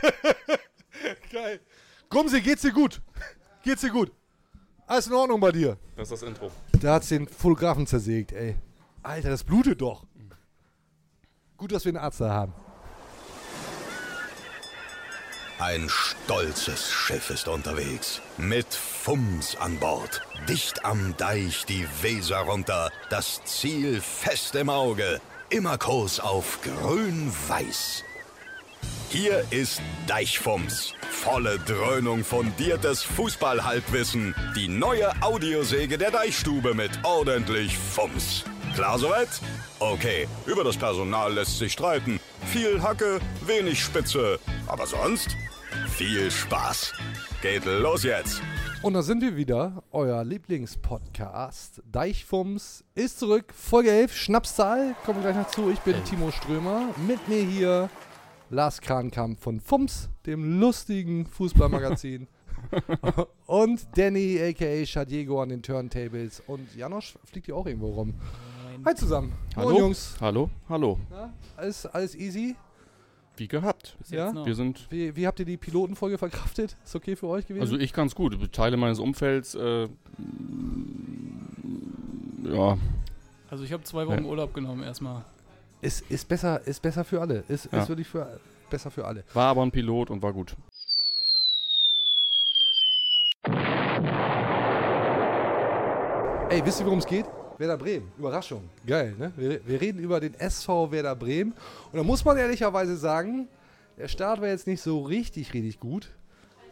Geil. Gumsi, geht's dir gut? Geht's dir gut? Alles in Ordnung bei dir? Das ist das Intro. Da hat's den Fotografen zersägt, ey. Alter, das blutet doch. Gut, dass wir einen Arzt da haben. Ein stolzes Schiff ist unterwegs. Mit Fums an Bord. Dicht am Deich die Weser runter. Das Ziel fest im Auge. Immer Kurs auf grün-weiß. Hier ist Deichfums. Volle Dröhnung fundiertes Fußballhalbwissen. Die neue Audiosäge der Deichstube mit ordentlich Fums. Klar soweit? Okay, über das Personal lässt sich streiten. Viel Hacke, wenig Spitze. Aber sonst viel Spaß. Geht los jetzt. Und da sind wir wieder, euer Lieblingspodcast. Deichfums ist zurück, Folge 11, Schnapszahl, kommen wir gleich noch zu. Ich bin Timo Strömer, mit mir hier Lars Krankamp von Fums, dem lustigen Fußballmagazin. und Danny, aka Shadiego an den Turntables. Und Janosch fliegt hier auch irgendwo rum. Hi zusammen. Hallo, Moin, Jungs. Hallo, hallo. Na, alles, alles easy? Wie gehabt. Ja? Wir sind, Wie, wie habt ihr die Pilotenfolge verkraftet? Ist okay für euch gewesen? also ich ganz gut. Teile meines Umfelds, äh, ja, Also ich habe zwei Wochen Ja. Urlaub genommen erstmal. Ist, ist, besser, ist besser für alle. Ist, Ja. ist wirklich für, besser für alle. war aber ein Pilot und war gut. Ey, wisst ihr, worum es geht? Werder Bremen. Überraschung. Geil, ne? Wir, wir reden über den SV Werder Bremen. Und da muss man ehrlicherweise sagen, der Start war jetzt nicht so richtig, richtig gut.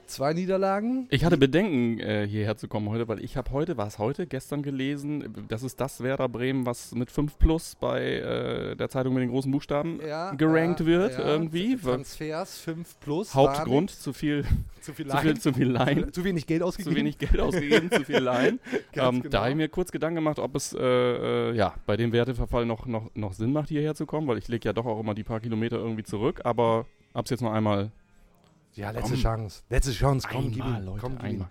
Zwei Niederlagen. Ich hatte Bedenken, äh, hierher zu kommen heute, weil ich habe heute, war es heute, gestern gelesen, das ist das Werder Bremen, was mit 5 Plus bei äh, der Zeitung mit den großen Buchstaben Ja, gerankt ja, wird ja. irgendwie. Transfers 5 plus. Hauptgrund, zu viel. Zu viel, zu viel, zu viel Laien. Zu wenig Geld ausgegeben. zu wenig Geld ausgegeben, zu viel. Ganz ähm, genau. Da habe ich mir kurz Gedanken gemacht, ob es äh, äh, ja, bei dem Werteverfall noch, noch, noch Sinn macht, hierher zu kommen, weil ich lege ja doch auch immer die paar Kilometer irgendwie zurück, aber hab's jetzt noch einmal. Ja, letzte Komm. Chance. Letzte Chance. Komm, gib einmal, ihm. Leute, Komm, gib ihm. einmal.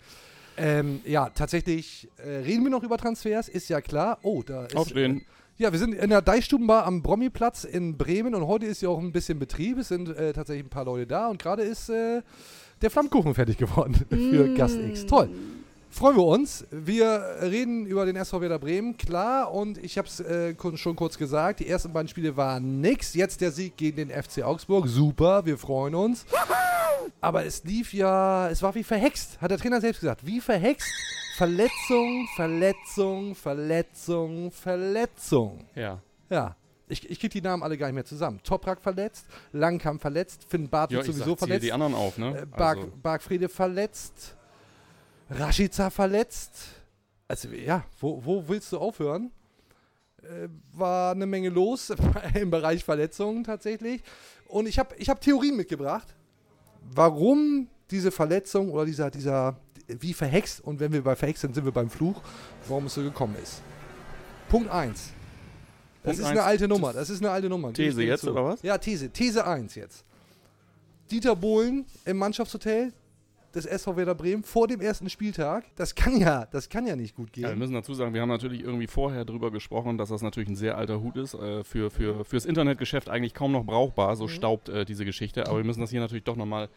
Ähm, ja, tatsächlich äh, reden wir noch über Transfers, ist ja klar. Oh, da ist. Aufstehen. Ja, wir sind in der Deichstubenbar am Brommiplatz in Bremen und heute ist ja auch ein bisschen Betrieb. Es sind äh, tatsächlich ein paar Leute da und gerade ist äh, der Flammkuchen fertig geworden für Gast X. Toll. Freuen wir uns. Wir reden über den SV Werder Bremen, klar. Und ich habe es äh, schon kurz gesagt, die ersten beiden Spiele waren nix. Jetzt der Sieg gegen den FC Augsburg. Super, wir freuen uns. Aber es lief ja, es war wie verhext, hat der Trainer selbst gesagt. Wie verhext. Verletzung, Verletzung, Verletzung, Verletzung. Ja. Ja. Ich, ich kriege die Namen alle gar nicht mehr zusammen. Toprak verletzt, Langkamp verletzt, Finn ich sowieso verletzt. die anderen auf, ne? Äh, Bark, Also, Barkfriede verletzt. Rashica verletzt. Also ja, wo, wo willst du aufhören? Äh, war eine Menge los im Bereich Verletzungen tatsächlich. Und ich habe ich hab Theorien mitgebracht, warum diese Verletzung oder dieser, dieser, wie verhext, und wenn wir bei verhext sind, sind wir beim Fluch, warum es so gekommen ist. Punkt 1. Das Punkt ist eine alte Nummer. Das ist eine alte Nummer. These jetzt, zu. oder was? Ja, These. These 1 jetzt. Dieter Bohlen im Mannschaftshotel des SV Werder Bremen vor dem ersten Spieltag. Das kann ja, das kann ja nicht gut ja, wir gehen. müssen dazu sagen, wir haben natürlich irgendwie vorher drüber gesprochen, dass das natürlich ein sehr alter Hut ist. Äh, für, für, fürs Internetgeschäft eigentlich kaum noch brauchbar, Mhm. so staubt äh, diese Geschichte. Aber wir müssen das hier natürlich doch nochmal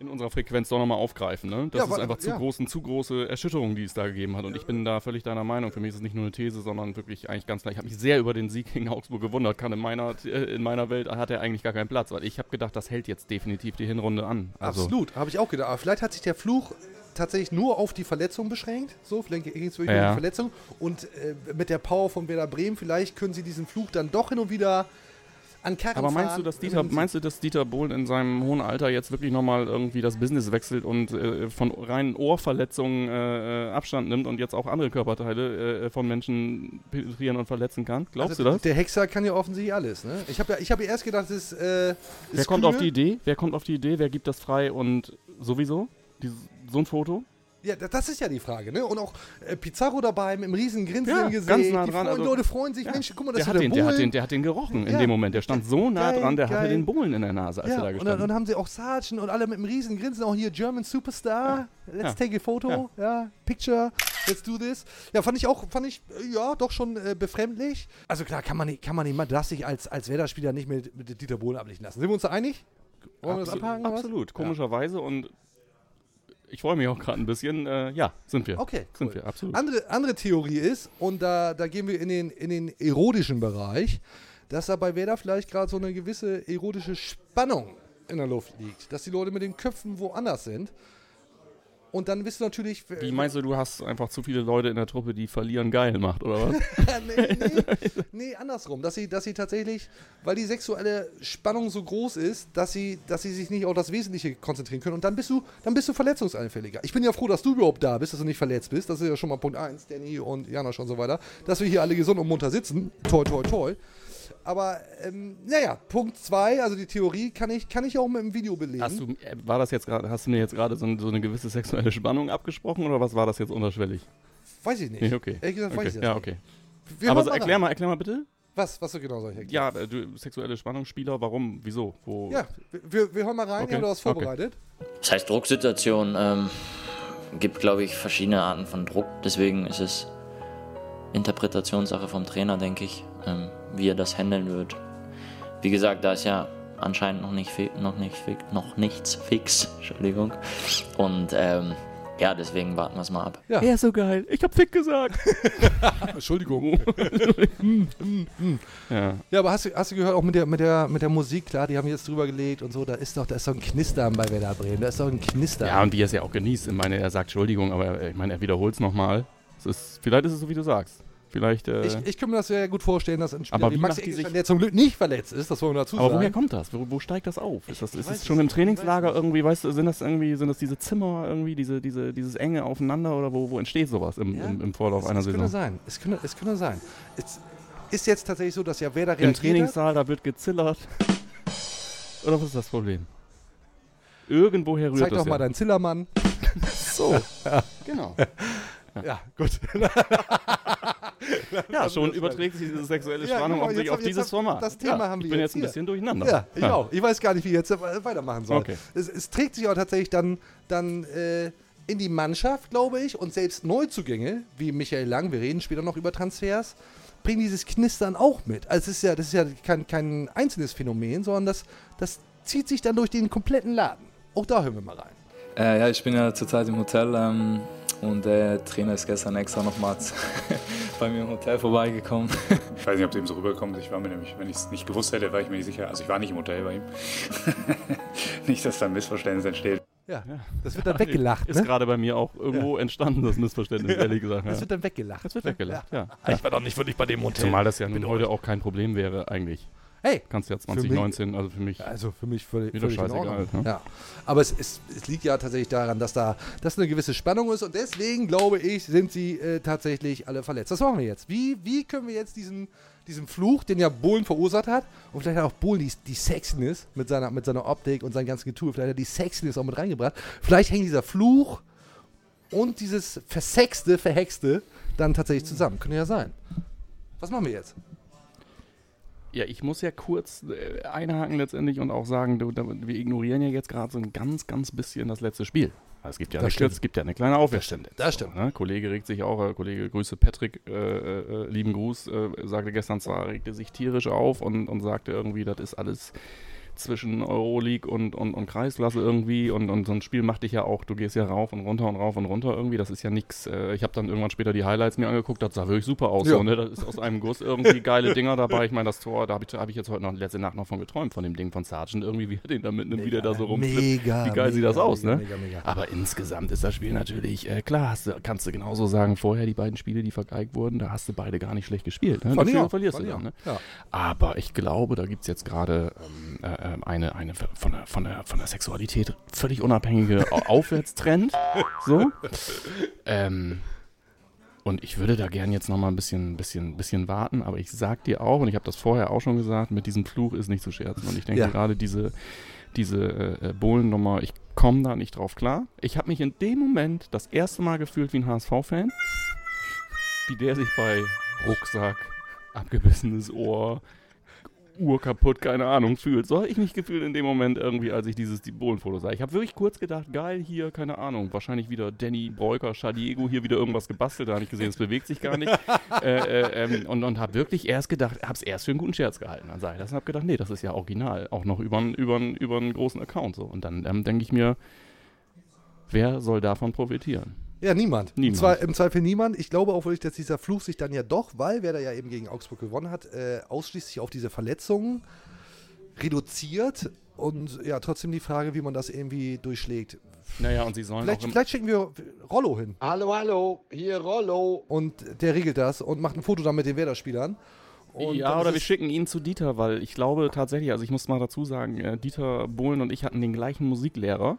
in unserer Frequenz doch nochmal aufgreifen. Ne? Das Ja, ist einfach zu ja. groß, eine zu große Erschütterung, die es da gegeben hat. Und ich bin da völlig deiner Meinung. Für mich ist es nicht nur eine These, sondern wirklich eigentlich ganz klar. Ich habe mich sehr über den Sieg gegen Augsburg gewundert. Kann in meiner, äh, in meiner Welt hat er eigentlich gar keinen Platz, weil ich habe gedacht, das hält jetzt definitiv die Hinrunde an. Also, Absolut, habe ich auch gedacht. Aber vielleicht hat sich der Fluch tatsächlich nur auf die Verletzung beschränkt. So, vielleicht ging es wirklich nur um Ja. die Verletzung. Und äh, mit der Power von Werder Bremen, vielleicht können sie diesen Fluch dann doch hin und wieder an Karren Aber meinst fahren. du, dass Dieter, meinst du, dass Dieter Bohlen in seinem hohen Alter jetzt wirklich nochmal irgendwie das Business wechselt und äh, von reinen Ohrverletzungen äh, äh, Abstand nimmt und jetzt auch andere Körperteile äh, von Menschen penetrieren und verletzen kann? Glaubst also, du das? Der Hexer kann ja offensichtlich alles. Ne? Ich habe ja, ich hab ja erst gedacht, es ist. Äh, Wer ist kommt kühl. auf die Idee? Wer kommt auf die Idee? Wer gibt das frei und sowieso? Dieses, so ein Foto? Ja, da- das ist ja die Frage, ne? Und auch äh, Pizarro dabei mit einem riesen Grinsen Ja, im Gesicht. ganz nah die dran, freuen, also- Leute freuen sich, Ja. Mensch, guck mal, das Der ist hat, der den, der, hat den, der hat den gerochen in Ja. dem Moment. Der stand so nah Geil, dran, der hatte geil. den Bohlen in der Nase, als ja, er da und dann, gestanden und dann haben sie auch Sargent und alle mit einem riesen Grinsen, auch hier German Superstar. Let's take a photo, ja. Picture, let's do this. Ja, fand ich auch, fand ich, äh, ja, doch schon äh, befremdlich. Also klar, kann man nicht, kann man nicht, man darf sich als, als Werder-Spieler nicht mit, mit Dieter Bohlen ablichten lassen. Sind wir uns da einig? Wollen wir das abhaken? absolut. Komischerweise und ich freue mich auch gerade ein bisschen. Äh, ja, sind wir. Okay, Sind cool. wir, absolut. Andere, andere Theorie ist, und da, da gehen wir in den, in den erotischen Bereich, dass da bei Werder vielleicht gerade so eine gewisse erotische Spannung in der Luft liegt. Dass die Leute mit den Köpfen woanders sind. Und dann bist du natürlich. Wie meinst du, du hast einfach zu viele Leute in der Truppe, die verlieren geil macht, oder was? nee, nee, nee, andersrum. Dass sie, dass sie tatsächlich, weil die sexuelle Spannung so groß ist, dass sie, dass sie sich nicht auf das Wesentliche konzentrieren können. Und dann bist du, dann bist du verletzungsanfälliger. Ich bin ja froh, dass du überhaupt da bist, dass du nicht verletzt bist. Das ist ja schon mal Punkt 1, Danny und Janosch und so weiter. Dass wir hier alle gesund und munter sitzen. Toi, toi, toi. Aber, ähm, naja, Punkt 2, also die Theorie kann ich, kann ich auch mit dem Video belegen. Hast du, äh, war das jetzt gerade, hast du mir jetzt gerade so, so eine gewisse sexuelle Spannung abgesprochen oder was war das jetzt unterschwellig? weiß ich nicht. Nee, okay. Ehrlich gesagt, weiß okay. ich das Ja, nicht. okay. Wir Aber so, erklär mal, erklär mal bitte. Was, was du genau soll ich erklären? Ja, äh, du, sexuelle Spannungsspieler, warum, wieso, wo? Ja, wir, wir hören mal rein. Okay, Ja, du hast okay. vorbereitet. Das heißt, Drucksituation ähm, gibt, glaube ich, verschiedene Arten von Druck. Deswegen ist es Interpretationssache vom Trainer, denke ich, ähm, wie er das handeln wird. Wie gesagt, da ist ja anscheinend noch, nicht noch, nicht noch nichts fix. Entschuldigung. Und ähm, ja, deswegen warten wir es mal ab. Ja. Er ist so geil. Ich hab Fick gesagt. Entschuldigung. ja. Ja, aber hast du, hast du gehört, auch mit der, mit, der, mit der Musik, klar, die haben jetzt drüber gelegt und so, da ist doch, da ist doch ein Knistern bei Werder Bremen, da ist doch ein Knistern. ja, und wie er es ja auch genießt. Ich meine, er sagt Entschuldigung, aber äh, ich meine, er wiederholt es nochmal. Vielleicht ist es so, wie du sagst. Vielleicht, äh, ich, ich kann mir das sehr gut vorstellen, dass ein Spieler Aber wie wie Max Eggestein, der zum Glück nicht verletzt ist, das wollen wir dazu aber sagen. woher kommt das? Wo, wo steigt das auf? Ist das, ist es schon im. Trainingslager irgendwie, weißt du, sind das irgendwie, sind das diese Zimmer irgendwie, diese, diese, dieses enge aufeinander oder wo, wo entsteht sowas im, Ja, im, im Vorlauf es, einer es könnte Saison? sein, es könnte, es könnte sein. Es ist jetzt tatsächlich so, dass ja Werder Im reagiert hat. Trainingssaal, da wird gezillert. Oder was ist das Problem? Irgendwoher rührt Zeig das doch mal ja. deinen Zillermann. So, genau. Ja, gut. Ja, schon überträgt sich diese sexuelle Ja, Spannung genau, auf, jetzt dieses Format. das Thema ja, haben ich wir bin jetzt ein bisschen durcheinander. Ja, ich auch. Ich weiß gar nicht, wie ich jetzt äh, weitermachen soll. Okay. Es, es trägt sich auch tatsächlich dann, dann äh, in die Mannschaft, glaube ich, und selbst Neuzugänge, wie Michael Lang, wir reden später noch über Transfers, bringen dieses Knistern auch mit. Also es ist ja, das ist ja kein, kein einzelnes Phänomen, sondern das, das zieht sich dann durch den kompletten Laden. Auch da hören wir mal rein. Äh, ja, ich bin ja zurzeit im Hotel ähm, und der Trainer ist gestern extra nochmals bei mir im Hotel vorbeigekommen. Ich weiß nicht, ob dem so rüberkommt. Ich war mir nämlich, wenn ich es nicht gewusst hätte, war ich mir nicht sicher. Also ich war nicht im Hotel bei ihm. nicht, dass da ein Missverständnis entsteht. Ja, das wird dann weggelacht, Ist ne? gerade bei mir auch irgendwo entstanden, das Missverständnis, ehrlich gesagt. Ja. Das wird dann weggelacht. Das wird weggelacht, ja. Ich war doch nicht wirklich bei dem Hotel. Zumal das ja nun heute auch kein Problem wäre, eigentlich. Hey, Kannst ja mich- 2019, also für mich. Also für mich völlig, völlig scheißegal, ne? Ja. Aber es, es, es liegt ja tatsächlich daran, dass da dass eine gewisse Spannung ist und deswegen glaube ich, sind sie äh, tatsächlich alle verletzt. Was machen wir jetzt? Wie, wie können wir jetzt diesen, diesen Fluch, den ja Bohlen verursacht hat, und vielleicht hat auch Bohlen die, die Sexiness mit seiner, mit seiner Optik und seinem ganzen Getue, vielleicht hat er die Sexiness auch mit reingebracht. Vielleicht hängt dieser Fluch und dieses Versexte, Verhexte dann tatsächlich zusammen. Könnte ja sein. Was machen wir jetzt? Ja, ich muss ja kurz äh, einhaken letztendlich und auch sagen, wir ignorieren ja jetzt gerade so ein ganz, ganz bisschen das letzte Spiel. Es gibt ja, Das eine, stimmt. es gibt ja eine kleine Aufwärtstendenz. Das stimmt. Ne? Kollege regt sich auch, äh, Kollege Grüße Patrick, äh, äh, lieben Gruß, äh, sagte gestern zwar, regte sich tierisch auf und, und sagte irgendwie, das ist alles zwischen Euroleague und, und, und Kreisklasse irgendwie und, und so ein Spiel macht dich ja auch, du gehst ja rauf und runter und rauf und runter irgendwie, das ist ja nix. Äh, ich habe dann irgendwann später die Highlights mir angeguckt, das sah wirklich super aus. Ja. So, ne? Das ist aus einem Guss irgendwie geile Dinger dabei. Ich meine, das Tor, da habe ich, hab ich jetzt heute noch letzte Nacht noch von geträumt, von dem Ding von Sargent irgendwie, wie er den da mitnimmt, wie der da so rumflippt. Mega. Wie geil sieht mega, das aus, mega, ne? Mega, mega. Aber insgesamt ist das Spiel natürlich, äh, klar, hast kannst du genauso sagen, vorher die beiden Spiele, die vergeigt wurden, da hast du beide gar nicht schlecht gespielt. Ne? Auch, verlierst du dann. Ne? Ja. Aber ich glaube, da gibt es jetzt gerade ähm, äh, äh, eine, eine von, der, von, der, von der Sexualität völlig unabhängige Au- Aufwärtstrend. So. Ähm, und ich würde da gern jetzt noch mal ein bisschen, bisschen, bisschen warten, aber ich sag dir auch, und ich habe das vorher auch schon gesagt, mit diesem Fluch ist nicht zu scherzen. Und ich denke Ja. gerade diese, diese äh, äh, Bohlennummer, ich komme da nicht drauf klar. Ich habe mich in dem Moment das erste Mal gefühlt wie ein HSV-Fan, wie der sich bei Rucksack, abgebissenes Ohr, Uhr kaputt, keine Ahnung, fühlt. So habe ich mich gefühlt in dem Moment irgendwie, als ich dieses die Bohlen-Foto sah. Ich habe wirklich kurz gedacht, geil, hier, keine Ahnung, wahrscheinlich wieder Danny Breuker, Shadiego, hier wieder irgendwas gebastelt, da habe ich gesehen, es bewegt sich gar nicht. äh, äh, ähm, und und habe wirklich erst gedacht, habe es erst für einen guten Scherz gehalten. Dann sage ich das und habe gedacht, nee, das ist ja original, auch noch über einen über über einen großen Account so. Und dann ähm, denke ich mir, wer soll davon profitieren? Ja, niemand. Niemand. Zwar im Zweifel niemand. Ich glaube auch wirklich, dass dieser Fluch sich dann ja doch, weil wer da ja eben gegen Augsburg gewonnen hat, äh, ausschließlich auf diese Verletzungen reduziert. Und ja, trotzdem die Frage, wie man das irgendwie durchschlägt. Naja, und sie sollen Vielleicht, vielleicht schicken wir Rollo hin. Hallo, hallo, hier Rollo. Und der regelt das und macht ein Foto dann mit den Werder-Spielern. Und ja, oder wir schicken ihn zu Dieter, weil ich glaube tatsächlich, also ich muss mal dazu sagen, äh, Dieter Bohlen und ich hatten den gleichen Musiklehrer.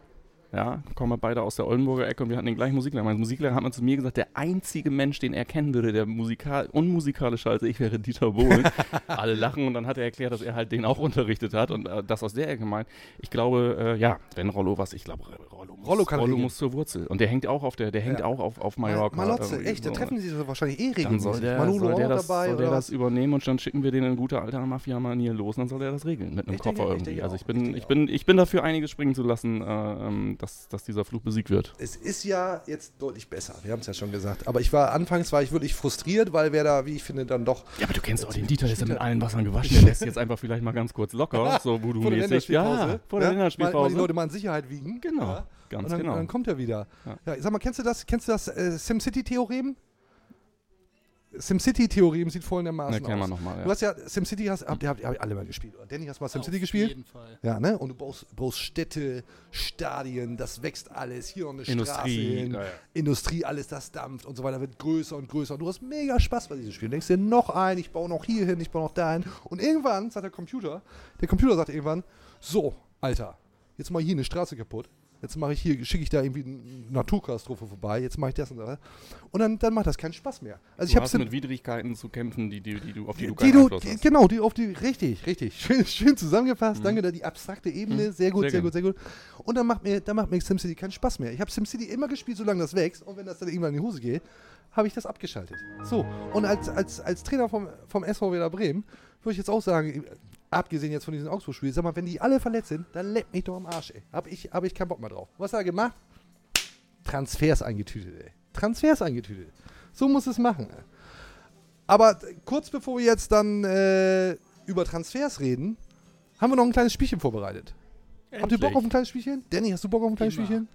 Ja, kommen wir beide aus der Oldenburger Ecke und wir hatten den gleichen Musiklehrer. Mein Musiklehrer hat mal zu mir gesagt, der einzige Mensch, den er kennen würde, der musikal unmusikalisch als ich wäre, Dieter Bohlen. Alle lachen und dann hat er erklärt, dass er halt den auch unterrichtet hat und äh, das aus der Ecke meint. Ich glaube, äh, ja, wenn Rollo was, ich glaube, Rollo muss, Rollo kann regeln. muss zur Wurzel. Und der hängt auch auf der, der hängt Ja. auch auf, auf Mallorca. Malotze, irgendwie echt, da treffen sie sich wahrscheinlich eh Dann regelmäßig. soll der, Manolo soll der, das, dabei soll der das übernehmen und dann schicken wir den in guter alter Mafia-Manier los und dann soll der das regeln mit einem Ich denke- Koffer ich irgendwie. denke Also ich ich bin, denke ich bin, ich bin dafür einiges springen zu lassen, äh, ähm, dass, dass dieser Fluch besiegt wird. Es ist ja jetzt deutlich besser, wir haben es ja schon gesagt. Aber ich war anfangs war ich wirklich frustriert, weil wer da, wie ich finde, dann doch Ja, aber du kennst auch den Dieter, der ist ja mit allen Wassern gewaschen. Der lässt jetzt einfach vielleicht mal ganz kurz locker, so voodoo-mäßig. Länderspielpause. Ja, vor der ja, Mal, mal die Länderspielpause. Leute mal in Sicherheit wiegen. Genau, Ja. Ganz und dann, genau. dann kommt er wieder. Ja. Ja. sag mal, kennst du das, kennst du das äh, SimCity-Theorem? SimCity-Theorem sieht folgendermaßen Ne, aus. nochmal. Du Ja. hast ja SimCity, hast, habt ihr habt ihr alle mal gespielt. Oder? Danny, hast du mal SimCity Auf gespielt? jeden Fall. Ja, ne? Und du baust, baust Städte, Stadien, das wächst alles. Hier noch eine Straße Industrie, hin. ja, ja. Industrie, alles das dampft und so weiter, wird größer und größer. Und du hast mega Spaß bei diesem Spiel. Du denkst dir noch ein, ich baue noch hier hin, ich baue noch da hin. Und irgendwann sagt der Computer, der Computer sagt irgendwann, so, Alter, jetzt ich hier eine Straße kaputt. Jetzt mache ich hier, schicke ich da irgendwie eine Naturkatastrophe vorbei, jetzt mache ich das und das. Und dann, dann macht das keinen Spaß mehr. Also ich Du habe hast mit Widrigkeiten zu kämpfen, die, die, die du, auf die du die keinen du, Einfluss die, hast. genau, die auf die, richtig, richtig. Schön, schön zusammengefasst. Danke, da die abstrakte Ebene. Sehr gut, Mhm. Sehr sehr, gut, sehr gut. Und dann macht mir, dann macht mir SimCity keinen Spaß mehr. Ich habe SimCity immer gespielt, solange das wächst. Und wenn das dann irgendwann in die Hose geht, habe ich das abgeschaltet. So. Und als, als, als Trainer vom, vom SV Werder Bremen würde ich jetzt auch sagen, abgesehen jetzt von diesen Augsburg-Spielen, sag mal, wenn die alle verletzt sind, dann leck mich doch am Arsch, ey. Habe ich, hab ich keinen Bock mehr drauf. Was hat er gemacht? Transfers eingetütet, ey. Transfers eingetütet. So muss es machen, ey. Aber kurz bevor wir jetzt dann äh, über Transfers reden, haben wir noch ein kleines Spielchen vorbereitet. Habt ihr Bock auf ein kleines Spielchen? Danny, hast du Bock auf ein kleines Immer. Spielchen?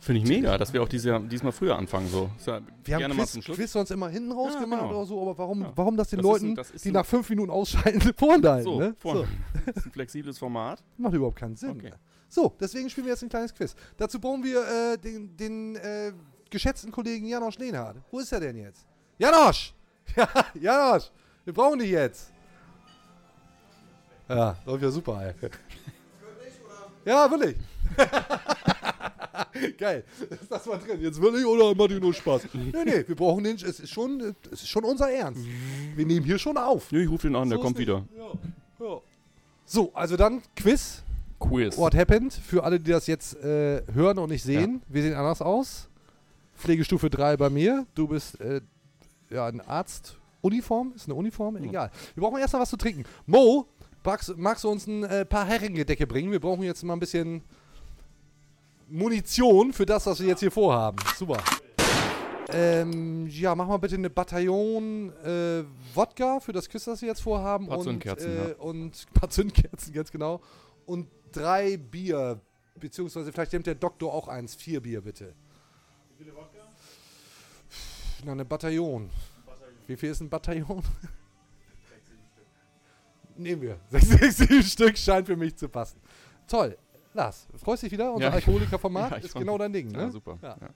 Finde ich mega, dass wir auch dieses Jahr, diesmal früher anfangen. So. Ja Wir haben Quiz. Quiz sonst immer hinten rausgemacht genau. oder so, aber warum, Ja. warum das den Das Leuten, ein- das die nach fünf Minuten ausschalten, vorenthalten? So, ne? vorne. so, Das ist ein flexibles Format. macht überhaupt keinen Sinn. Okay. So, deswegen spielen wir jetzt ein kleines Quiz. Dazu brauchen wir äh, den, den äh, geschätzten Kollegen Janosch Lehnhardt. Wo ist er denn jetzt? Janosch! Ja, Janosch! Wir brauchen dich jetzt! Ja, läuft ja super, ey. Ja, wirklich. Geil. Ist das mal drin? Jetzt will ich oder macht ihr nur Spaß? nee, nee, wir brauchen den. Es ist schon, es ist schon unser Ernst. Wir nehmen hier schon auf. Nee, ich rufe den an, der So kommt ist wieder. Ja. Ja. So, also dann Quiz. Quiz. What happened? Für alle, die das jetzt äh, hören und nicht sehen. Wir sehen anders aus. Pflegestufe 3 bei mir. Du bist äh, ja ein Arzt. Uniform? Ist eine Uniform? Egal. Wir brauchen erst mal was zu trinken. Mo, magst, magst du uns ein äh, paar Herringedecke bringen? Wir brauchen jetzt mal ein bisschen Munition für das, was wir jetzt hier vorhaben. Super. Ähm, ja, mach mal bitte eine Bataillon äh, Wodka für das Quiz, das wir jetzt vorhaben. Paar und, Zündkerzen, äh, ja. und ein paar Zündkerzen, ganz genau. Und drei Bier. Beziehungsweise vielleicht nimmt der Doktor auch eins. Vier Bier, bitte. Wie viele Wodka? Na, eine Bataillon. Wie viel ist ein Bataillon? Nehmen wir. Sechs, sechs, sieben Stück scheint für mich zu passen. Toll. Lars, freust dich wieder? Unser Ja, Alkoholikerformat Ja, ist genau dein Ding, ne? Ja, super. Ja. Ja.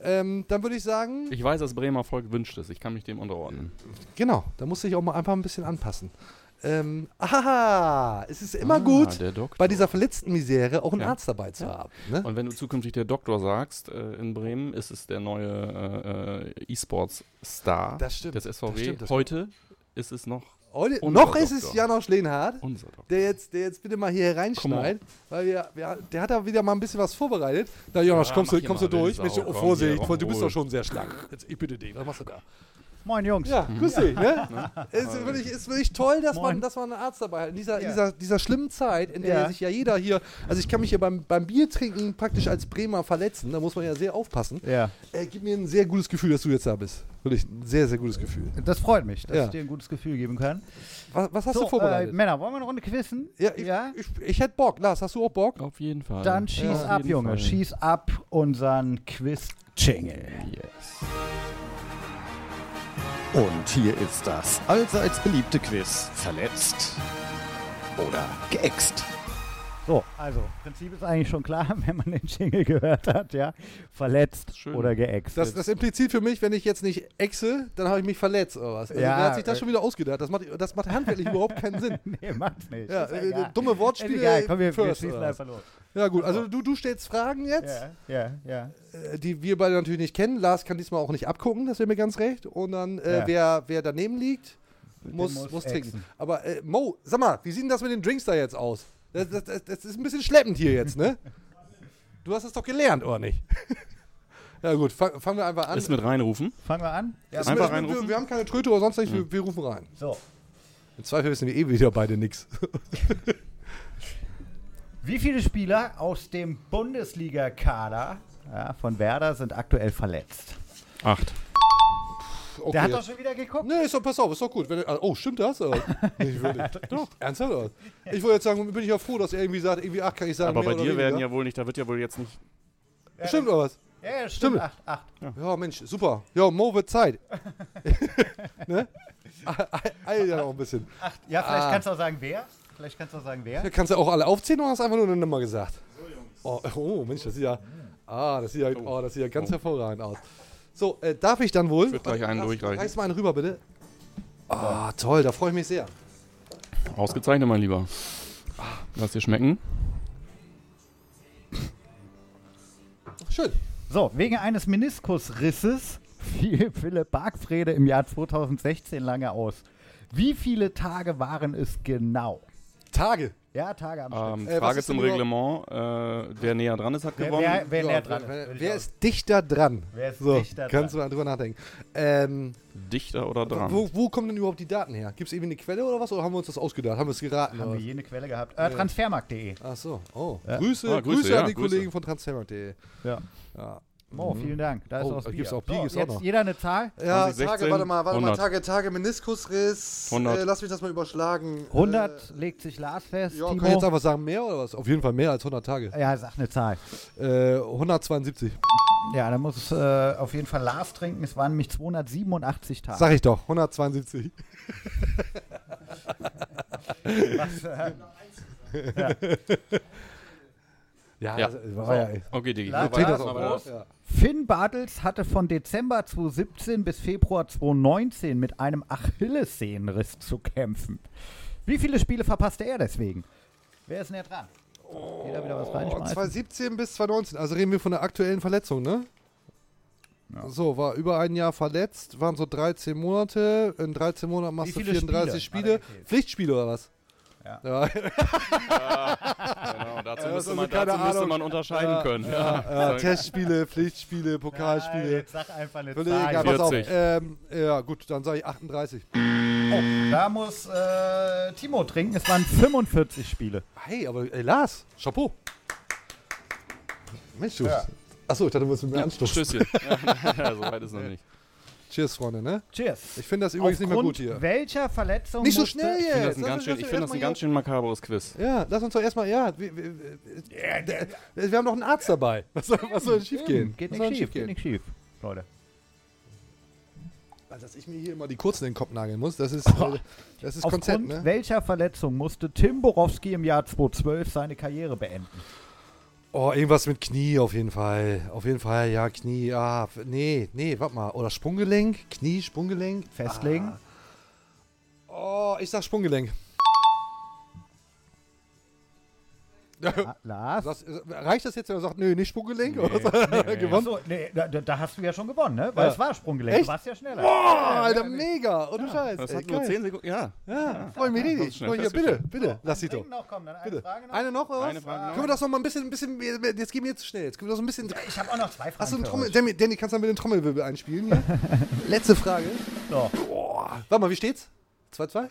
Ähm, dann würde ich sagen, Ich weiß, dass Bremer Volk wünscht es. Ich kann mich dem unterordnen. genau, da musste ich auch mal einfach ein bisschen anpassen. Ähm, aha, es ist immer Ah, gut, bei dieser verletzten Misere auch einen Ja. Arzt dabei zu Ja. haben. Ne? Und wenn du zukünftig der Doktor sagst, äh, in Bremen ist es der neue äh, äh, E-Sports-Star Das stimmt, des SVW. das stimmt, das Heute ist es noch Heute, noch ist es Doktor. Janosch Lehnhardt, Doktor. der jetzt, der jetzt bitte mal hier reinschneidet, weil wir, wir, der hat da wieder mal ein bisschen was vorbereitet. Na Janosch, Ja, kommst du, kommst du durch? Mensch, oh, Vorsicht, du bist doch schon sehr schlank. Jetzt, ich bitte dich, was machst du da? Moin Jungs. Ja, grüß dich. Ne? ist, wirklich, ist wirklich toll, dass man, dass man einen Arzt dabei hat. In dieser, Ja. dieser, dieser schlimmen Zeit, in der Ja. sich ja jeder hier, also ich kann mich hier beim, beim Bier trinken praktisch als Bremer verletzen, da muss man ja sehr aufpassen. Ja. Äh, gibt mir ein sehr gutes Gefühl, dass du jetzt da bist. Wirklich ein sehr, sehr gutes Gefühl. Das freut mich, dass Ja. ich dir ein gutes Gefühl geben kann. Was, was hast so, du vorbereitet? Äh, Männer, wollen wir eine Runde quizzen? ja, ich, Ich, ich hätte Bock. Lars, hast du auch Bock? Auf jeden Fall. Dann schieß Ja, ab, Junge. Fall. Schieß ab unseren Quiz-Jingle. Yes. Und hier ist das allseits beliebte Quiz. Verletzt oder geäxt. So, also, Prinzip ist eigentlich schon klar, wenn man den Jingle gehört hat, ja. Verletzt Schön. oder geäxt. Das, das impliziert für mich, wenn ich jetzt nicht exe, dann habe ich mich verletzt oder was. Also, Ja, wer hat sich das äh, schon wieder ausgedacht? Das macht, das macht handwerklich überhaupt keinen Sinn. nee, macht's nicht. Ja, Ist äh, egal. dumme Ist Wortspiele. egal, komm, wir, wir first, was? einfach los. Ja gut, also du, du stellst Fragen jetzt, Ja, ja, ja. äh, die wir beide natürlich nicht kennen. Lars kann diesmal auch nicht abgucken, das wäre mir ganz recht. Und dann, äh, wer, wer daneben liegt, muss, muss muss, trinken. Aber äh, Mo, sag mal, wie sieht denn das mit den Drinks da jetzt aus? Das, das, das, das ist ein bisschen schleppend hier jetzt, ne? Du hast es doch gelernt, oder nicht? ja gut, fang- fangen wir einfach an. Ist mit reinrufen. Fangen wir an? Ja, Ist einfach mit- wir, reinrufen? wir haben keine Tröte oder sonst nichts, wir, wir rufen rein. so. Im Zweifel wissen wir eh wieder beide nichts. Wie viele Spieler aus dem Bundesliga-Kader ja, von Werder sind aktuell verletzt? Acht. Okay. Der hat doch schon wieder geguckt. Nee, ist doch, pass auf, ist doch gut. Wenn, ah, oh, stimmt das? Oder? Nicht wirklich. doch. Ernsthaft? Oder? Ich wollte jetzt sagen, bin ich ja froh, dass er irgendwie sagt, irgendwie ach, kann ich sagen. Aber mehr bei oder dir werden ja wohl nicht, da wird ja wohl jetzt nicht. Stimmt oder was? Ja, ja, stimmt. Acht, acht. Ja, Mensch, super. Ja, Mo wird Zeit. ne? Eil ja noch ein bisschen. acht. Ja, vielleicht Ah. kannst du auch sagen, wer. Vielleicht kannst du auch sagen, wer. Ja, Kannst du auch alle aufzählen oder hast du einfach nur eine Nummer gesagt? Oh, oh Mensch, das sieht ja. Ah, das sieht ja, oh, das sieht ja ganz Oh. hervorragend aus. So, äh, darf ich dann wohl? Ich würd gleich einen Lass- durchreichen. Reiß mal einen rüber, bitte. Ah, toll, da freue ich mich sehr. Ausgezeichnet, mein Lieber. Lass dir schmecken. Schön. So, wegen eines Meniskusrisses fiel Philipp Bargfrede im Jahr 2016 lange aus. Wie viele Tage waren es genau? Tage. Ja, Tage am Stück. Ähm, Äh, Frage ist zum Reglement. Äh, wer näher dran ist, hat Wer, gewonnen. wer, wer Ja, näher dran ist. wer, ich wer ist dichter dran? Wer ist so, dichter kannst dran? du mal drüber nachdenken. Ähm, Dichter oder dran? wo, wo kommen denn überhaupt die Daten her? Gibt es irgendwie eine Quelle oder was? Oder haben wir uns das ausgedacht? Haben wir es geraten? Haben oder wir jene Quelle gehabt? Äh, Transfermarkt.de. Ach so. Oh. Ja. Grüße, Ah, Grüße, Grüße, an ja, die Grüße. Kollegen von transfermarkt.de. Ja. Ja. Oh, vielen Dank. Da ist Oh, auch das gibt's Bier. auch Bier, so, gibt's auch jetzt noch. jeder eine Zahl? Ja, 2016, Tage, warte mal, warte mal, 100. Tage, Tage, Meniskusriss. 100. Äh, lass mich das mal überschlagen. 100 legt sich Lars fest. Äh, ja, Timo. kann ich jetzt einfach sagen, mehr oder was? Auf jeden Fall mehr als 100 Tage. ja, sag eine Zahl. Äh, 172. Ja, dann muss äh, auf jeden Fall Lars trinken. Es waren nämlich 287 Tage. Sag ich doch, 172. Was, äh, Ja, Ja. das war ja. Okay, Digi. Trink das das- Ja. Finn Bartels hatte von Dezember 2017 bis Februar 2019 mit einem Achillessehnenriss zu kämpfen. Wie viele Spiele verpasste er deswegen? Wer ist näher dran? Jeder wieder was Oh, reinschmeißen? 2017 bis 2019. Also reden wir von der aktuellen Verletzung, ne? So, war über ein Jahr verletzt, waren so 13 Monate. In 13 Monaten machst du viele 34 Spiele? Spiele. Pflichtspiele oder was? Ja. Ja, Genau, dazu, Ja, müsste, also man, keine dazu müsste man unterscheiden können. ja, Testspiele, Pflichtspiele, Nein, Pokalspiele. jetzt sag einfach eine Völlig Zahl. egal, pass auf. 40. Ähm, ja, gut, dann sage ich 38. Oh, da muss äh, Timo trinken. Es waren 45 Spiele. Hey, aber ey, Lars, Chapeau. Mensch, du. Achso, ich dachte, du wolltest mit mir anstoßen. Stößchen. ja, so weit ist noch nicht. Cheers, Freunde, ne? Cheers. Ich finde das übrigens nicht mehr gut Aufgrund hier. welcher Verletzung Nicht so musste- schnell Ich finde das jetzt. ein ganz schön, ich finde das ein ganz schön makabres Quiz. Ja, lass uns doch erstmal, ja. Wir, wir, wir, wir haben noch einen Arzt dabei. Was soll, was soll denn schief gehen? Geht was nicht denn schief, geht nicht schief, Leute. Also, dass ich mir hier immer die kurzen in den Kopf nageln muss, das ist, äh, das ist Konzept, Aufgrund ne? welcher Verletzung musste Tim Borowski im Jahr 2012 seine Karriere beenden? Oh, irgendwas mit Knie auf jeden Fall. Auf jeden Fall, ja, Knie, ah, nee, nee, warte mal. Oder Sprunggelenk? Knie, Sprunggelenk? Festlegen? Ah. Oh, ich sag Sprunggelenk. La- Lars? Das, äh, reicht das jetzt, wenn er sagt, nö, nicht Sprunggelenk? oder so? Gewonnen? Achso, nee, da, da- hast du ja schon gewonnen, ne? Weil Ja. es war Sprunggelenk. Echt? Du warst ja schneller. Boah, Alter, mega. Ohne Scheiß. Das ey, hat nur geil. 10 Sekunden. Ja. Ja, freu mich Guck hier, bitte, festgestellt. bitte, lass sie doch. Ding noch, komm, dann eine Bitte. Frage noch. Eine noch oder was? Eine Frage noch. Können wir das noch mal ein bisschen, ein bisschen, jetzt gehen wir jetzt zu schnell. Jetzt können wir das so ein bisschen. Ich habe auch noch zwei Fragen. Hast du einen Trommel. Danny, Danny, kannst du mal mit dem Trommelwirbel einspielen? Letzte Frage. So. Boah. Warte mal, wie steht's? 2-2?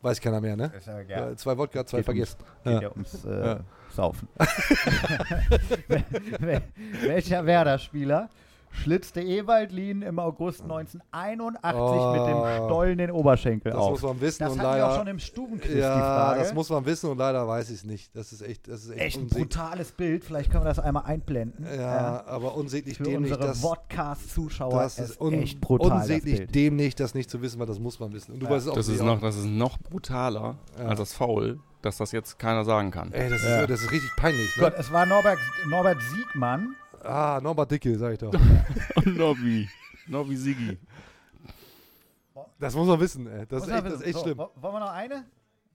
Weiß keiner mehr, ne? Ja. Ja, zwei Wodka, zwei Geht vergessen. Geht ja, ums äh. Saufen. Wel- Welcher Werder-Spieler schlitzte Ewaldlin im August 1981 mit dem Stollen den Oberschenkel Das auf? muss man wissen das und leider. auch schon im Stubenquiz, die ja, Frage. das muss man wissen und leider weiß ich es nicht. Das ist echt, das ist echt, echt ein brutales Bild. Vielleicht können wir das einmal einblenden. Ja, aber unsäglich Für dämlich. unsere Das, Podcast-Zuschauer das ist un echt brutal. das unsäglich Bild. dämlich, das nicht zu wissen, weil das muss man wissen. Und du Ja. weißt auch Das ist, noch, das ist noch brutaler Ja. als das Foul, dass das jetzt keiner sagen kann. Ey, das, Ja. ist, das ist richtig peinlich. Ne? Gott, es war Norbert, Norbert Siegmann. Ah, Norbert Dicke, sag ich doch. Nobby. Nobby Sigi. Das muss man wissen, ey. Das ist echt, das ist echt so, schlimm. wo- Wollen wir noch eine?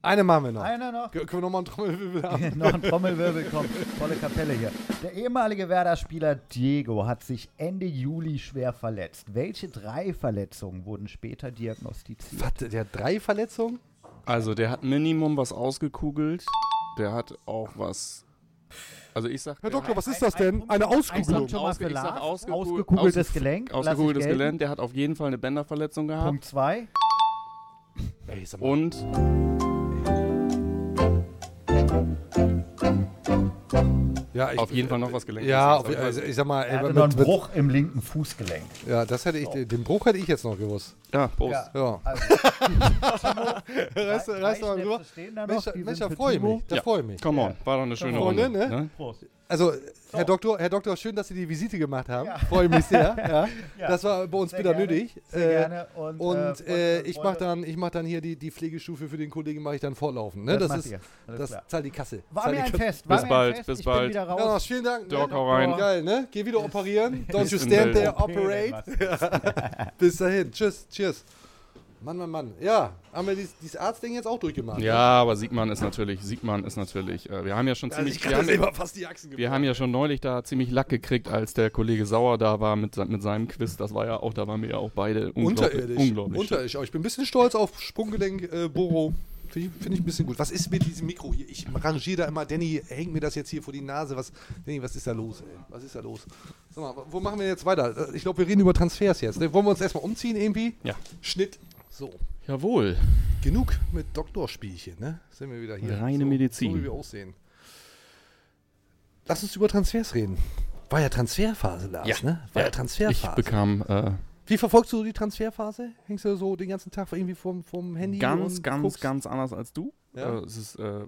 Eine machen wir noch. Eine noch? Können wir nochmal einen Trommelwirbel haben? noch ein Trommelwirbel kommt. Volle Kapelle hier. Der ehemalige Werder-Spieler Diego hat sich Ende Juli schwer verletzt. Welche drei Verletzungen wurden später diagnostiziert? Was, der hat drei Verletzungen? Also, der hat Minimum was ausgekugelt. Der hat auch was. Also, ich sag. Herr der Doktor, was ist das denn? ein Eine Auskugelung. Schon mal für ich sag Ausgekugeltes ausge- Gelenk. ich Ausgekugeltes. Gelenk. Der hat auf jeden Fall eine Bänderverletzung gehabt. Punkt 2. Ey, sag mal. Und ja, ich, auf jeden Fall noch was gelenkt. Ja, auf, also ich sag mal, Er hatte mit, noch einen mit, Bruch im linken Fußgelenk. ja, das hätte ich, den Bruch hätte ich jetzt noch gewusst. Ja, Prost. Ja. Also, Reißt, drei reißt mal da Mensch, da freue ich mich. Da Ja. freue ich mich. Come on, war doch eine schöne Runde. ne? Prost. Also, Herr Doktor, Herr Doktor, schön, dass Sie die Visite gemacht haben. Freue mich sehr. Ja. Ja. Das war bei uns Sehr wieder gerne, nötig. Sehr Äh, gerne. Und, Und äh, äh, Freunde, ich mache dann, ich mach dann hier die, die Pflegestufe für den Kollegen, mache ich dann fortlaufend. Ne? Das Das, ist, das klar. zahlt die Kasse. War Zahlt mir ein. Fest. War Bis mir bald, ein Fest. bis ich bald. Bin wieder raus. Ja, vielen Dank. Doc, ne? hau rein. Geil, ne? Geh wieder operieren. Don't you stand there, OP, operate. Bis dahin. Tschüss, cheers. Mann, Mann, Mann. Ja, haben wir dieses, dieses Arztding jetzt auch durchgemacht? Ja, aber Siegmann ist natürlich, Siegmann ist natürlich, äh, wir haben ja schon Also ich ziemlich, wir, haben, selber fast die Achsen wir haben ja schon neulich da ziemlich Lack gekriegt, als der Kollege Sauer da war mit, mit seinem Quiz. Das war ja auch, da waren wir ja auch beide unglaublich. Unterirdisch. unglaublich Unterirdisch. Aber ich bin ein bisschen stolz auf Sprunggelenk äh, Boro. Finde ich, find ich ein bisschen gut. Was ist mit diesem Mikro hier? Ich rangiere da immer. Danny hängt mir das jetzt hier vor die Nase. Was, Danny, was ist da los, ey? Was ist da los? Sag mal, wo machen wir jetzt weiter? Äh, Ich glaube, wir reden über Transfers jetzt. Ne? Wollen wir uns erstmal umziehen irgendwie? Ja. Schnitt. So. Jawohl. Genug mit Doktorspielchen, ne? Sind wir wieder hier. Reine so, Medizin. So wie wir aussehen. Lass uns über Transfers reden. War ja Transferphase, Lars, Ja. ne? War ja, Ich Transferphase. bekam äh, Wie verfolgst du die Transferphase? Hängst du so den ganzen Tag irgendwie vorm, vorm Handy? ganz, und ganz, guckst? ganz anders als du. Ja. Äh, es ist äh,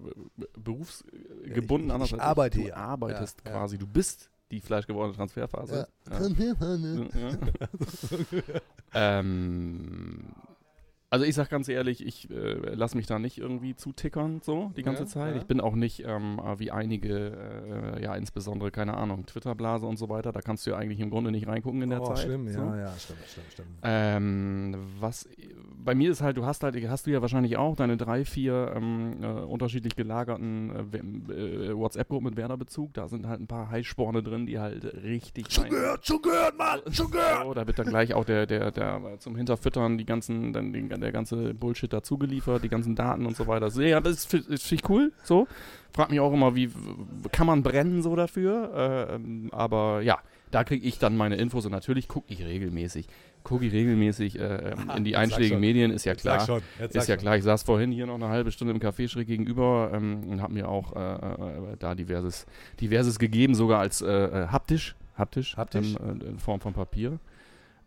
berufsgebunden ich- anders ich als arbeite du. hier. Du arbeitest Ja, ja. quasi. Du bist die fleischgewordene Transferphase. Ja. Transferphase. Ja. ähm, also ich sag ganz ehrlich, ich äh, lasse mich da nicht irgendwie zutickern so die ganze Ja, Zeit. ja. Ich bin auch nicht ähm, äh, wie einige, äh, ja insbesondere, keine Ahnung, Twitterblase und so weiter. Da kannst du ja eigentlich im Grunde nicht reingucken in der Oh, Zeit. schlimm, so. ja, ja, stimmt, stimmt, stimmt. Ähm, was bei mir ist halt, du hast halt, hast du ja wahrscheinlich auch deine drei, vier ähm, äh, unterschiedlich gelagerten äh, äh, WhatsApp-Gruppen mit Werder-Bezug. Da sind halt ein paar Heißsporne drin, die halt richtig. Schon gehört, schon gehört, Mann, schon gehört! So, da wird dann gleich auch der, der, der äh, zum Hinterfüttern die ganzen, dann den, der ganze Bullshit dazu geliefert, die ganzen Daten und so weiter. So, ja, das finde find ich cool. So. Frag mich auch immer, wie kann man brennen so dafür? Äh, aber ja, da kriege ich dann meine Infos und natürlich gucke ich regelmäßig. Gucke ich regelmäßig äh, ähm, in die einschlägigen. Medien, ist ja klar. schon, Ist ja schon. klar, ich saß vorhin hier noch eine halbe Stunde im Café schräg gegenüber ähm, und habe mir auch äh, äh, da diverses, diverses gegeben, sogar als äh, äh, haptisch, haptisch, Haptisch? Ähm, äh, in Form von Papier.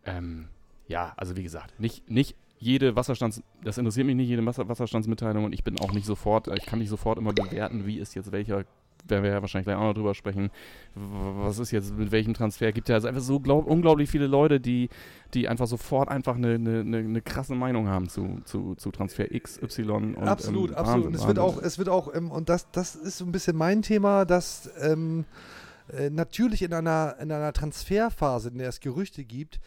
Ähm, ja, also wie gesagt, nicht, nicht jede Wasserstands, das interessiert mich nicht, jede Wasser, Wasserstandsmitteilung und ich bin auch nicht sofort, ich kann nicht sofort immer bewerten, wie ist jetzt welcher, werden wir ja wahrscheinlich gleich auch noch drüber sprechen, was ist jetzt mit welchem Transfer, gibt ja also einfach so glaub, unglaublich viele Leute, die, die einfach sofort einfach eine, eine, eine, krasse Meinung haben zu, zu, zu Transfer X, Y und absolut, ähm, absolut. Und es wird auch, es wird auch, ähm, und das, das ist so ein bisschen mein Thema, dass ähm, äh, natürlich in einer, in einer Transferphase, in der es Gerüchte gibt,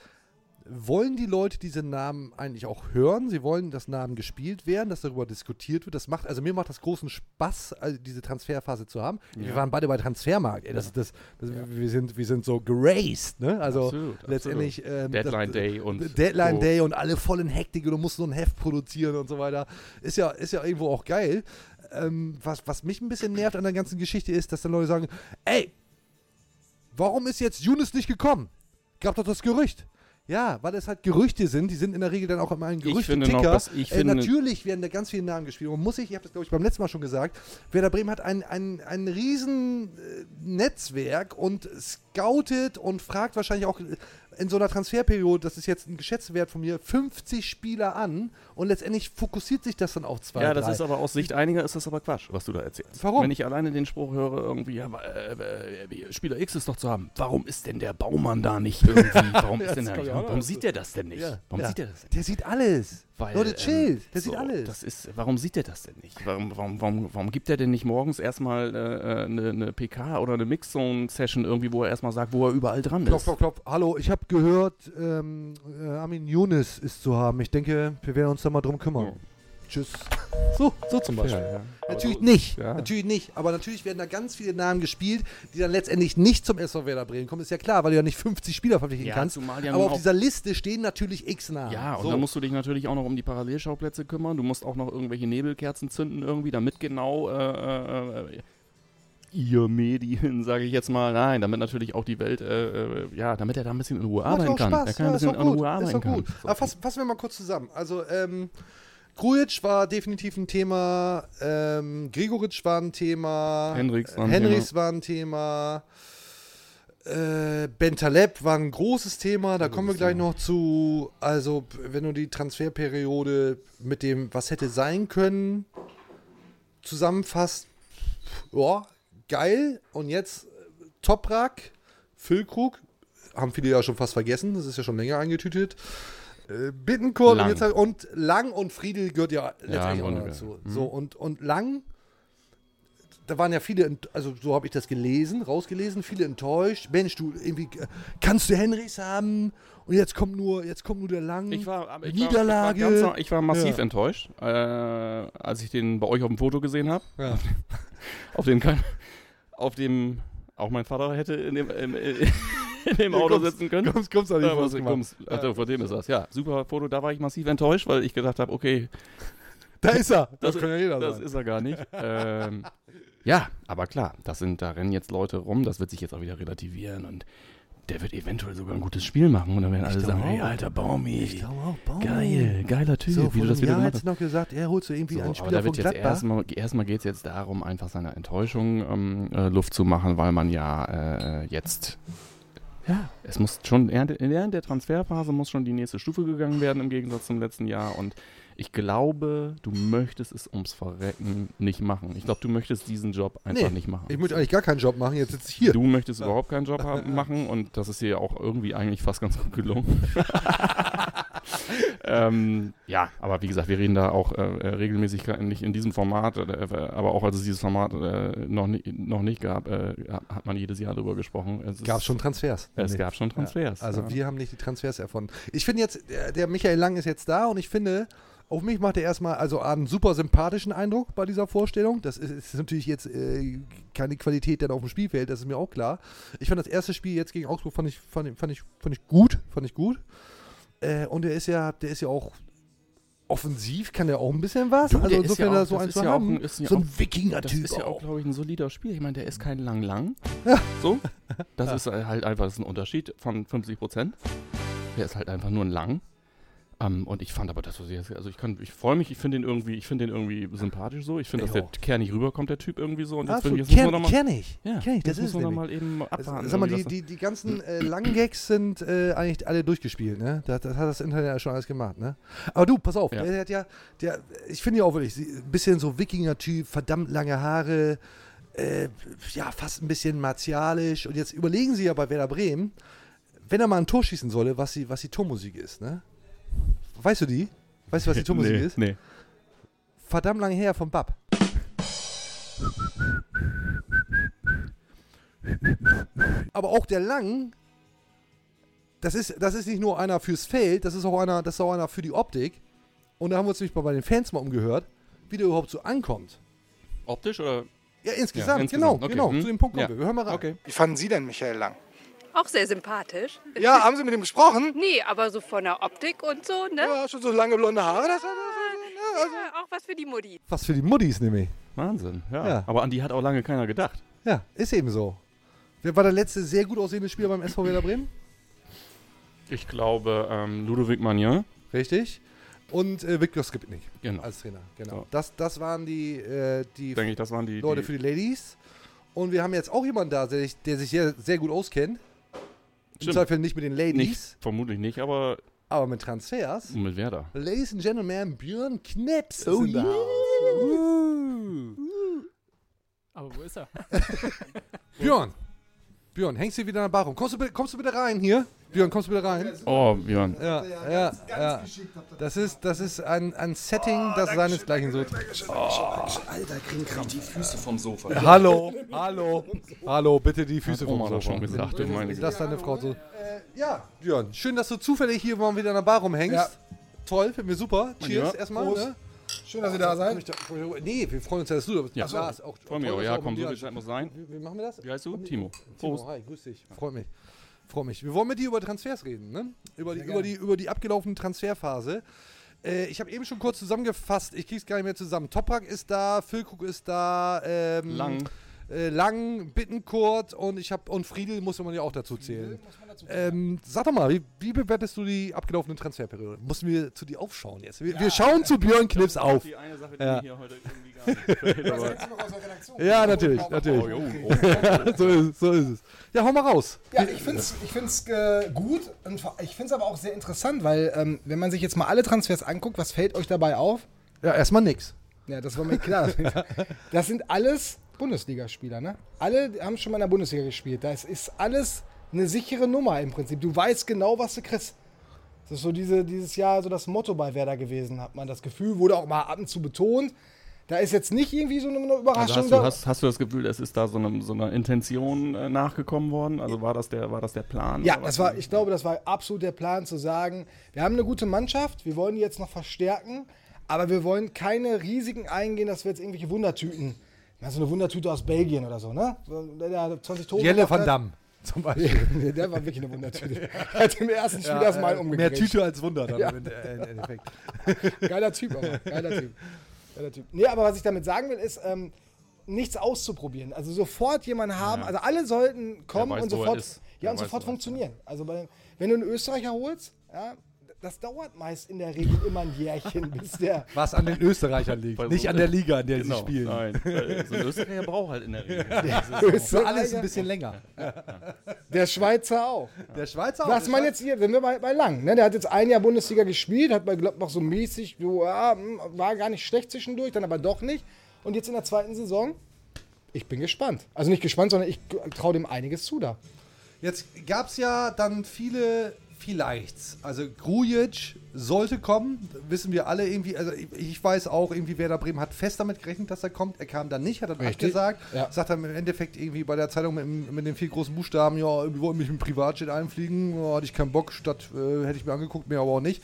wollen die Leute diese Namen eigentlich auch hören? Sie wollen, dass Namen gespielt werden, dass darüber diskutiert wird. Das macht, also mir macht das großen Spaß, also diese Transferphase zu haben. Wir Ja. waren beide bei Transfermarkt. Ey, das, ist das, das, wir, sind, wir sind so geraced, ne? Also Absolut, letztendlich ähm, Deadline Day und Deadline so. Day und alle voll in Hektik und du musst so ein Heft produzieren und so weiter. Ist ja, ist ja irgendwo auch geil. Ähm, was, was mich ein bisschen nervt an der ganzen Geschichte ist, dass dann Leute sagen, ey, warum ist jetzt Younes nicht gekommen? Gab doch das Gerücht. Ja, weil es halt Gerüchte sind, die sind in der Regel dann auch immer ein Ich Gerüchteticker. ich äh, natürlich werden da ganz viele Namen gespielt. Und muss sich, ich habe das glaube ich beim letzten Mal schon gesagt, Werder Bremen hat ein, ein, ein riesen äh, Netzwerk und scoutet und fragt wahrscheinlich auch in so einer Transferperiode, das ist jetzt ein Geschätzwert von mir, 50 Spieler an und letztendlich fokussiert sich das dann auf zwei, Ja, das drei. ist aber aus Sicht einiger ist das aber Quatsch, was du da erzählst. Warum? Wenn ich alleine den Spruch höre, irgendwie, ja, aber, äh, äh, Spieler X ist doch zu haben. Warum ist denn der Baumann da nicht irgendwie? Warum Ja, ist denn kommt nicht? Warum sieht der das denn nicht? Ja, Warum ja. sieht der das denn Der sieht alles. Weil, Leute, ähm, chillt. Der sieht so, alles. Das ist, warum sieht der das denn nicht? Warum, warum, warum, warum gibt er denn nicht morgens erstmal äh, eine, eine PK oder eine Mixzone-Session irgendwie, wo er erstmal sagt, wo er überall dran Klopf, ist? klopf, klopf. Hallo, ich habe gehört, ähm, äh, Armin Younes ist zu haben. Ich denke, wir werden uns da mal drum kümmern. Tschüss. So, so zum Beispiel. Ja, ja. Natürlich so- nicht. ja. Natürlich nicht. Aber natürlich werden da ganz viele Namen gespielt, die dann letztendlich nicht zum SV Werder Bremen kommen. Ist ja klar, weil du ja nicht 50 Spieler verpflichten Ja, kannst. zumal ja aber auf dieser Liste stehen natürlich x Namen. Ja, und so. dann musst du dich natürlich auch noch um die Parallelschauplätze kümmern. Du musst auch noch irgendwelche Nebelkerzen zünden irgendwie, damit genau äh, äh, äh, ihr Medien, sage ich jetzt mal, nein, damit natürlich auch die Welt, äh, äh, ja, damit er da ein bisschen in Ruhe Macht arbeiten auch kann. Spaß. Er kann ja, ein ist bisschen in. Ruhe ist arbeiten doch kann. gut. Aber fass, fassen wir mal kurz zusammen. Also, ähm, Grujic war definitiv ein Thema, ähm, Gregoritsch war ein Thema, Henrichs war ein Henrichs war ein Thema, äh, Bentaleb war ein großes Thema, da kommen wir gleich noch zu. Also, wenn du die Transferperiode mit dem, was hätte sein können, zusammenfasst, ja, geil. Und jetzt äh, Toprak, Füllkrug, haben viele ja schon fast vergessen, das ist ja schon länger eingetütet. Äh, Bittencourt und, Lang. jetzt halt, und Lang und Friedel gehört ja letztendlich im auch noch dazu. ja. Mhm. So, und, und Lang, da waren ja viele, also so habe ich das gelesen, rausgelesen, viele enttäuscht. Mensch, du irgendwie, äh, kannst du Henrichs haben? Und jetzt kommt nur, jetzt kommt nur der Lang. Ich war, ich Niederlage. War, ich, war ganz, ich war massiv Ja. enttäuscht, äh, als ich den bei euch auf dem Foto gesehen habe. Ja. Auf dem kein, auf dem auch mein Vater hätte in dem, in, in, dem Ja, Auto kommst- sitzen können. kommst- kommst die Ja, was- kommst- Ach, vor dem ist das. Ja, super Foto. Da war ich massiv enttäuscht, weil ich gedacht habe, okay, Da ist er. Das, das, kann ja jeder das sein. ist er gar nicht. ähm, ja, aber klar, das sind, da rennen jetzt Leute rum, das wird sich jetzt auch wieder relativieren und der wird eventuell sogar ein gutes Spiel machen. Und dann werden alle sagen, hey, auch. alter Baumi, Ich glaube auch, Baumi. geil, geiler Typ, So, wie du das wieder Jahr gemacht noch gesagt, er holst du irgendwie So, einen aber Spieler da von wird jetzt erstmal, erstmal geht es jetzt darum, einfach seiner Enttäuschung ähm, äh, Luft zu machen, weil man ja äh, jetzt, ja, es muss schon, während während der Transferphase muss schon die nächste Stufe gegangen werden im Gegensatz zum letzten Jahr. Und ich glaube, du möchtest es ums Verrecken nicht machen. Ich glaube, du möchtest diesen Job einfach Nee, nicht machen. Ich möchte eigentlich gar keinen Job machen, jetzt sitze ich hier. Du möchtest überhaupt keinen Job haben, machen und das ist dir auch irgendwie eigentlich fast ganz gut gelungen. ähm, ja, aber wie gesagt, wir reden da auch äh, äh, regelmäßig, nicht in diesem Format, äh, aber auch als es dieses Format äh, noch, ni noch nicht gab, äh, hat man jedes Jahr darüber gesprochen. Es Gab ist- schon Transfers. Es Nee. gab schon Transfers. Ja, also ja. wir haben nicht die Transfers erfunden. Ich finde jetzt, der, der Michael Lang ist jetzt da und ich finde, auf mich macht er erstmal also einen super sympathischen Eindruck bei dieser Vorstellung. Das ist, ist natürlich jetzt äh, keine Qualität dann auf dem Spielfeld, das ist mir auch klar. Ich fand das erste Spiel jetzt gegen Augsburg fand ich, fand, fand ich, fand ich gut, fand ich gut. Äh, und er ist ja, der ist ja auch offensiv, kann der auch ein bisschen was. Du, also der ist insofern ja auch- so ist zu ja haben. ein- so ein Wikinger-Typ Das ist ja auch, glaube ich, ein solider Spiel. Ich meine, der ist kein Lang-Lang. Ja. So. Das Ja. ist halt einfach das ist ein Unterschied von 50 Prozent. Der ist halt einfach nur ein Lang. Ähm, und ich fand aber das, was ich jetzt- also ich kann, ich freue mich, ich finde den irgendwie, ich finde den irgendwie sympathisch so. Ich finde, dass der kernig rüberkommt, der Typ irgendwie so. Und jetzt, Absolut. bin ich, jetzt Kenn, kenn ich. ja, kenn ich. Das ist mal eben abwarten. Sag mal, die, die, die ganzen äh, langen Gags sind äh, eigentlich alle durchgespielt, ne? Das, das hat das Internet ja schon alles gemacht, ne? Aber du, pass auf, Ja. der hat ja, der, ich finde ja auch wirklich, ein bisschen so Wikinger-Typ, verdammt lange Haare, äh, ja, fast ein bisschen martialisch. Und jetzt überlegen sie ja bei Werder Bremen, wenn er mal ein Tor schießen solle, was die, was die Tormusik ist, ne? Weißt du die? Weißt du, was die Tormusik nee, ist? Nee. Verdammt lange her vom Bab. Aber auch der Lang das ist, das ist nicht nur einer fürs Feld, das ist auch einer, das ist auch einer für die Optik. Und da haben wir uns nämlich mal bei den Fans mal umgehört, wie der überhaupt so ankommt. Optisch oder? Ja, insgesamt, Ja, genau, insgesamt, okay. genau. Hm. Zu dem Punkt kommen Ja. wir. Wir hören mal rein. Okay. Wie fanden Sie denn Michael Lang? Auch sehr sympathisch. Ja, haben Sie mit ihm gesprochen? Nee, aber so von der Optik und so, ne? Ja, schon so lange blonde Haare. Das, Ja, auch was für die Mutti. Was für die Muttis nämlich. Wahnsinn, ja. Ja. Aber an die hat auch lange keiner gedacht. Ja, ist eben so. Wer war der letzte sehr gut aussehende Spieler beim SV Werder Bremen? Ich glaube, ähm, Ludovic Magnin. Richtig. Und äh, Viktor Skripnik Genau. als Trainer. Genau. So. Das, das waren die, äh, die Denke ich, das waren die. Leute die für die Ladies. Und wir haben jetzt auch jemanden da, der sich, der sich sehr, sehr gut auskennt. Im. Zweifel nicht mit den Ladies, nicht, vermutlich nicht, aber aber mit Transfers. mit Werder. Ladies and Gentlemen, Björn Kneps Oh ist in yeah. Haus. Aber wo ist er? Björn, Björn, hängst du wieder an der Bar rum? Kommst du, kommst du bitte rein hier? Björn, kommst du bitte rein? Oh, Björn. Ja, ja, ja. Das ist, das ist ein, ein Setting, das seinesgleichen sucht. Alter, kriegen gerade die Füße vom Sofa. Hallo, hallo, hallo, bitte die Füße vom Sofa. schon gesagt, du meine Das deine Frau so. Ja, Björn, schön, dass du zufällig hier mal wieder an der Bar rumhängst. Ja. Toll, finden wir super. Cheers Ja. erstmal. Ne? Schön, dass Sie da seid. Nee, wir freuen uns ja, dass du da bist. Ja. Ach, ist auch Freue mich toll, auch. dass Ja, komm, so dir- viel Zeit muss sein. Wie, wie machen wir das? Wie heißt du? Timo. Timo, Prost. hi, grüß dich. Freut mich. Freut mich. Wir wollen mit dir über Transfers reden, ne? Über die, über die, über die abgelaufene Transferphase. Äh, ich habe eben schon kurz zusammengefasst, ich krieg's gar nicht mehr zusammen. Toprak ist da, Füllkrug ist da, ähm, Lang. Äh, Lang, Bittenkurt und ich habe und Friedel muss man ja auch dazu zählen. Ähm, sag doch mal, wie, wie bewertest du die abgelaufene Transferperiode? Mussten wir zu dir aufschauen jetzt? Wir, wir schauen zu Björn Knips auf. Die eine Sache, die Ja. hier heute irgendwie gar nicht Ja, natürlich, natürlich. Oh, jo, oh. so, ist, es, so ist es. Ja, hau mal raus. Ja, ich finde es ich find's, äh, gut und ich finde es aber auch sehr interessant, weil ähm, wenn man sich jetzt mal alle Transfers anguckt, was fällt euch dabei auf? Ja, erstmal nix. Ja, das war mir klar. Das sind alles Bundesligaspieler, ne? Alle haben schon mal in der Bundesliga gespielt. Das ist alles eine sichere Nummer im Prinzip. Du weißt genau, was du kriegst. Das ist so diese, dieses Jahr so das Motto bei Werder gewesen, hat man das Gefühl, wurde auch mal ab und zu betont. Da ist jetzt nicht irgendwie so eine Überraschung Also hast, du, hast, hast du das Gefühl, es ist da so eine, so eine Intention äh, nachgekommen worden? Also war das der, war das der Plan? Ja, das war, ich glaube, das war absolut der Plan zu sagen, wir haben eine gute Mannschaft, wir wollen die jetzt noch verstärken, aber wir wollen keine Risiken eingehen, dass wir jetzt irgendwelche Wundertüten, na, so eine Wundertüte aus Belgien oder so, ne? So, der, der 20 Tore Jelle van hat. Damme zum Beispiel. Der war wirklich eine Wundertüte. Er hat im ersten Spiel Ja, erstmal umgekriegt. Mehr Tüte als Wunder dann Ja. im äh, Endeffekt. Geiler Typ aber, geiler Typ. Geiler Typ. Nee, aber was ich damit sagen will, ist, ähm, nichts auszuprobieren. Also sofort jemanden haben, Ja. also alle sollten kommen weiß, und sofort, ja, und sofort er funktionieren. Also bei, wenn du einen Österreicher holst, ja, das dauert meist in der Regel immer ein Jährchen, bis der. Was an den Österreichern liegt, Bei so- nicht an der Liga, in der Genau, sie spielen. Nein, weil so ein Österreicher braucht halt in der Regel. Für alles ein bisschen länger. Der Schweizer auch. Der Schweizer Was man jetzt hier, wenn wir bei, bei Lang, ne, der hat jetzt ein Jahr Bundesliga gespielt, hat bei Gladbach so mäßig, so, ja, hm, war gar nicht schlecht zwischendurch, dann aber doch nicht. Und jetzt in der zweiten Saison, ich bin gespannt. Also nicht gespannt, sondern ich traue dem einiges zu da. Jetzt gab es ja dann viele Vielleichts. Also Grujic sollte kommen, wissen wir alle irgendwie. Also ich, weiß auch, irgendwie Werder Bremen hat fest damit gerechnet, dass er kommt. Er kam dann nicht, hat dann Richtig. abgesagt. Ja. Sagt dann im Endeffekt irgendwie bei der Zeitung mit, mit den vier großen Buchstaben, ja, wir wollten mich mit dem Privatjet einfliegen, ja, hatte ich keinen Bock, statt äh, hätte ich mir angeguckt, mir aber auch nicht.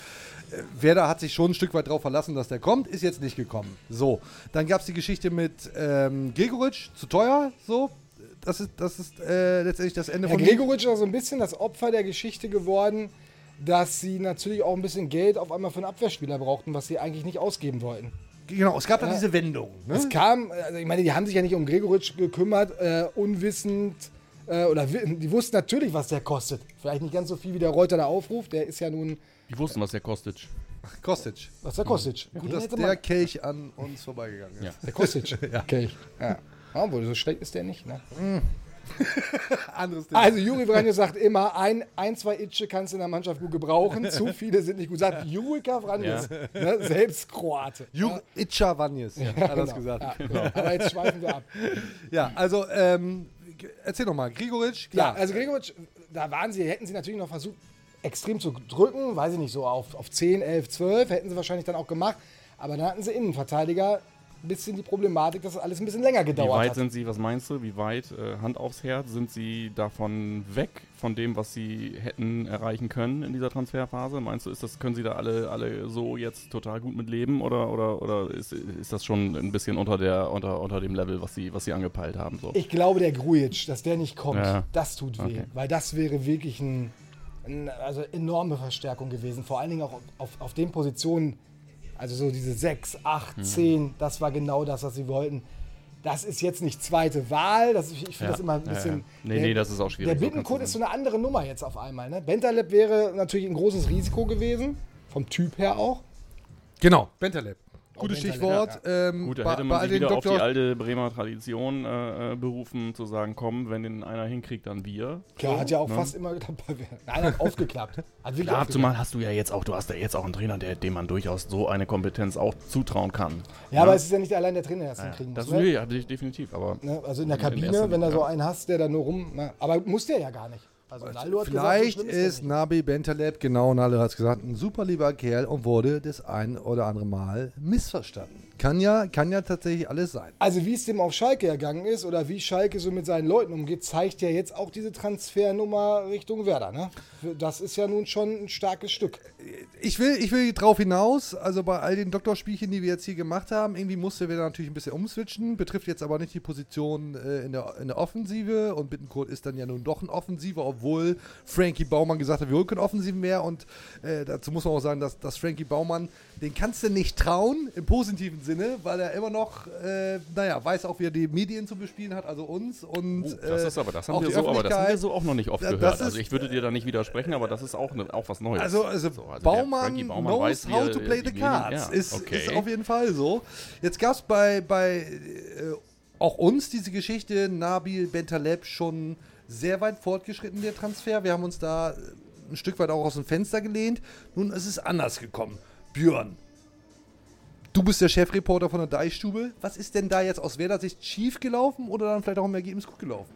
Äh, Werder hat sich schon ein Stück weit darauf verlassen, dass der kommt, ist jetzt nicht gekommen. So, dann gab es die Geschichte mit ähm, Gregoritsch, zu teuer, so. Das ist, das ist äh, letztendlich das Ende Herr von Gregoritsch ist auch so ein bisschen das Opfer der Geschichte geworden, dass sie natürlich auch ein bisschen Geld auf einmal für einen Abwehrspieler brauchten, was sie eigentlich nicht ausgeben wollten. Genau, es gab dann Ja. diese Wendung. Ne? Es kam, also ich meine, die haben sich ja nicht um Gregoritsch gekümmert, äh, unwissend, äh, oder die wussten natürlich, was der kostet. Vielleicht nicht ganz so viel wie der Reuter da aufruft, der ist ja nun, Die wussten, was der kostet. Kostic. was der kostet. Gut, Den dass hätte der Kelch an uns vorbeigegangen ist. Ja. Der kostet. Ja. Okay. Ja. Ja. Wohl, so schlecht ist der nicht, ne? Anderes Thema. Also Juri Vranjes sagt immer, ein, ein, zwei Itsche kannst du in der Mannschaft gut gebrauchen, zu viele sind nicht gut. Sagt Jurika Vranjes, ne? selbst Kroate. Jur Itcha Vanjes hat das genau. gesagt. Ja, genau. Aber jetzt schweifen wir ab. Ja, also, ähm, erzähl noch mal. Gregoritsch, Ja, klar. also Gregoritsch, da waren sie, hätten sie natürlich noch versucht, extrem zu drücken, weiß ich nicht, so auf, auf 10, 11, 12, hätten sie wahrscheinlich dann auch gemacht. Aber dann hatten sie Innenverteidiger, ein bisschen die Problematik, dass es alles ein bisschen länger Wie gedauert weit hat. sind Sie, was meinst du, wie weit, äh, Hand aufs Herz, sind Sie davon weg, von dem, was Sie hätten erreichen können in dieser Transferphase? Meinst du, ist das, können Sie da alle, alle so jetzt total gut mit leben oder, oder, oder ist, ist das schon ein bisschen unter, der, unter, unter dem Level, was Sie, was Sie angepeilt haben? So? Ich glaube, der Grujic, dass der nicht kommt, Ja. das tut weh. Okay. Weil das wäre wirklich ein, ein, also enorme Verstärkung gewesen. Vor allen Dingen auch auf, auf den Positionen, also so diese 6, 8, Mhm. 10, das war genau das, was sie wollten. Das ist jetzt nicht zweite Wahl. Das, ich finde Ja. das immer ein Ja, bisschen. ja. Nee, nee, das ist auch schwierig, Der so Bittenkurt kannst ist so eine andere Nummer jetzt auf einmal. Ne? Bentaleb wäre natürlich ein großes Risiko gewesen. Vom Typ her auch. Genau, Bentaleb. Gutes Stichwort. ja. Ähm, Gut, da hätte man sich wieder auf die Doktor- alte Bremer Tradition äh, äh, berufen, zu sagen, komm, wenn den einer hinkriegt, dann wir. Klar, So, hat ja auch ne? fast immer dabei. Nein, hat aufgeklappt. Hat Klar, aufgeklappt. zumal hast du ja jetzt auch, du hast ja jetzt auch einen Trainer, der, dem man durchaus so eine Kompetenz auch zutrauen kann. Ja, aber es ist ja nicht allein der Trainer, der das Ja, hinkriegen das muss. ist ne? ja, de- definitiv, aber. Ne, Also in der in Kabine, wenn da so einen hast, der da nur rum. Na, aber muss der ja gar nicht. Also Naldo hat gesagt, so Vielleicht schlimm ist Nabi Bentaleb, genau, Nalle hat es gesagt, ein super lieber Kerl und wurde das ein oder andere Mal missverstanden. Kann ja, kann ja tatsächlich alles sein. Also wie es dem auf Schalke ergangen ist oder wie Schalke so mit seinen Leuten umgeht, zeigt ja jetzt auch diese Transfernummer Richtung Werder. Ne? Das ist ja nun schon ein starkes Stück. Ich will, ich will drauf hinaus, also bei all den Doktorspielchen, die wir jetzt hier gemacht haben, irgendwie musste wir natürlich ein bisschen umswitchen, betrifft jetzt aber nicht die Position äh, in, der, in der Offensive und Bittenkurt ist dann ja nun doch ein Offensiver, obwohl Frankie Baumann gesagt hat, wir holen keinen Offensiven mehr und äh, dazu muss man auch sagen, dass, dass Frankie Baumann, den kannst du nicht trauen, im positiven Sinne, weil er immer noch, äh, naja, weiß auch, wie er die Medien zu bespielen hat, also uns und Oh, das ist aber, das haben, auch wir so, aber das haben wir so auch noch nicht oft gehört. ist- Also ich würde dir da nicht widersprechen, aber das ist auch, ne, auch was Neues. Also, also, So, der Baumann, Baumann knows weiß, wie how to play die the cards. ja, ist, okay. ist auf jeden Fall so. Jetzt gab es bei, bei äh, auch uns diese Geschichte, Nabil Bentaleb schon sehr weit fortgeschritten, der Transfer. Wir haben uns da ein Stück weit auch aus dem Fenster gelehnt. Nun ist es anders gekommen. Björn, du bist der Chefreporter von der Deichstube. Was ist denn da jetzt aus Werder Sicht schief gelaufen oder dann vielleicht auch im Ergebnis gut gelaufen?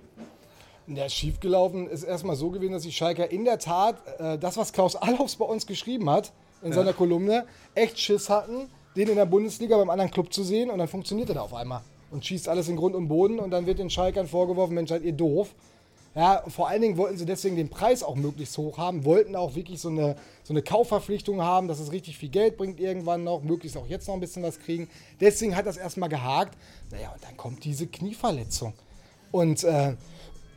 Der ist schiefgelaufen ist erstmal so gewesen, dass die Schalker in der Tat äh, das, was Klaus Allofs bei uns geschrieben hat, in Ja. seiner Kolumne, echt Schiss hatten, den in der Bundesliga beim anderen Club zu sehen und dann funktioniert er da auf einmal und schießt alles in Grund und Boden und dann wird den Schalkern vorgeworfen, Mensch, seid ihr doof. Ja, vor allen Dingen wollten sie deswegen den Preis auch möglichst hoch haben, wollten auch wirklich so eine, so eine Kaufverpflichtung haben, dass es richtig viel Geld bringt irgendwann noch, möglichst auch jetzt noch ein bisschen was kriegen. Deswegen hat das erstmal gehakt. Naja, und dann kommt diese Knieverletzung. Und äh,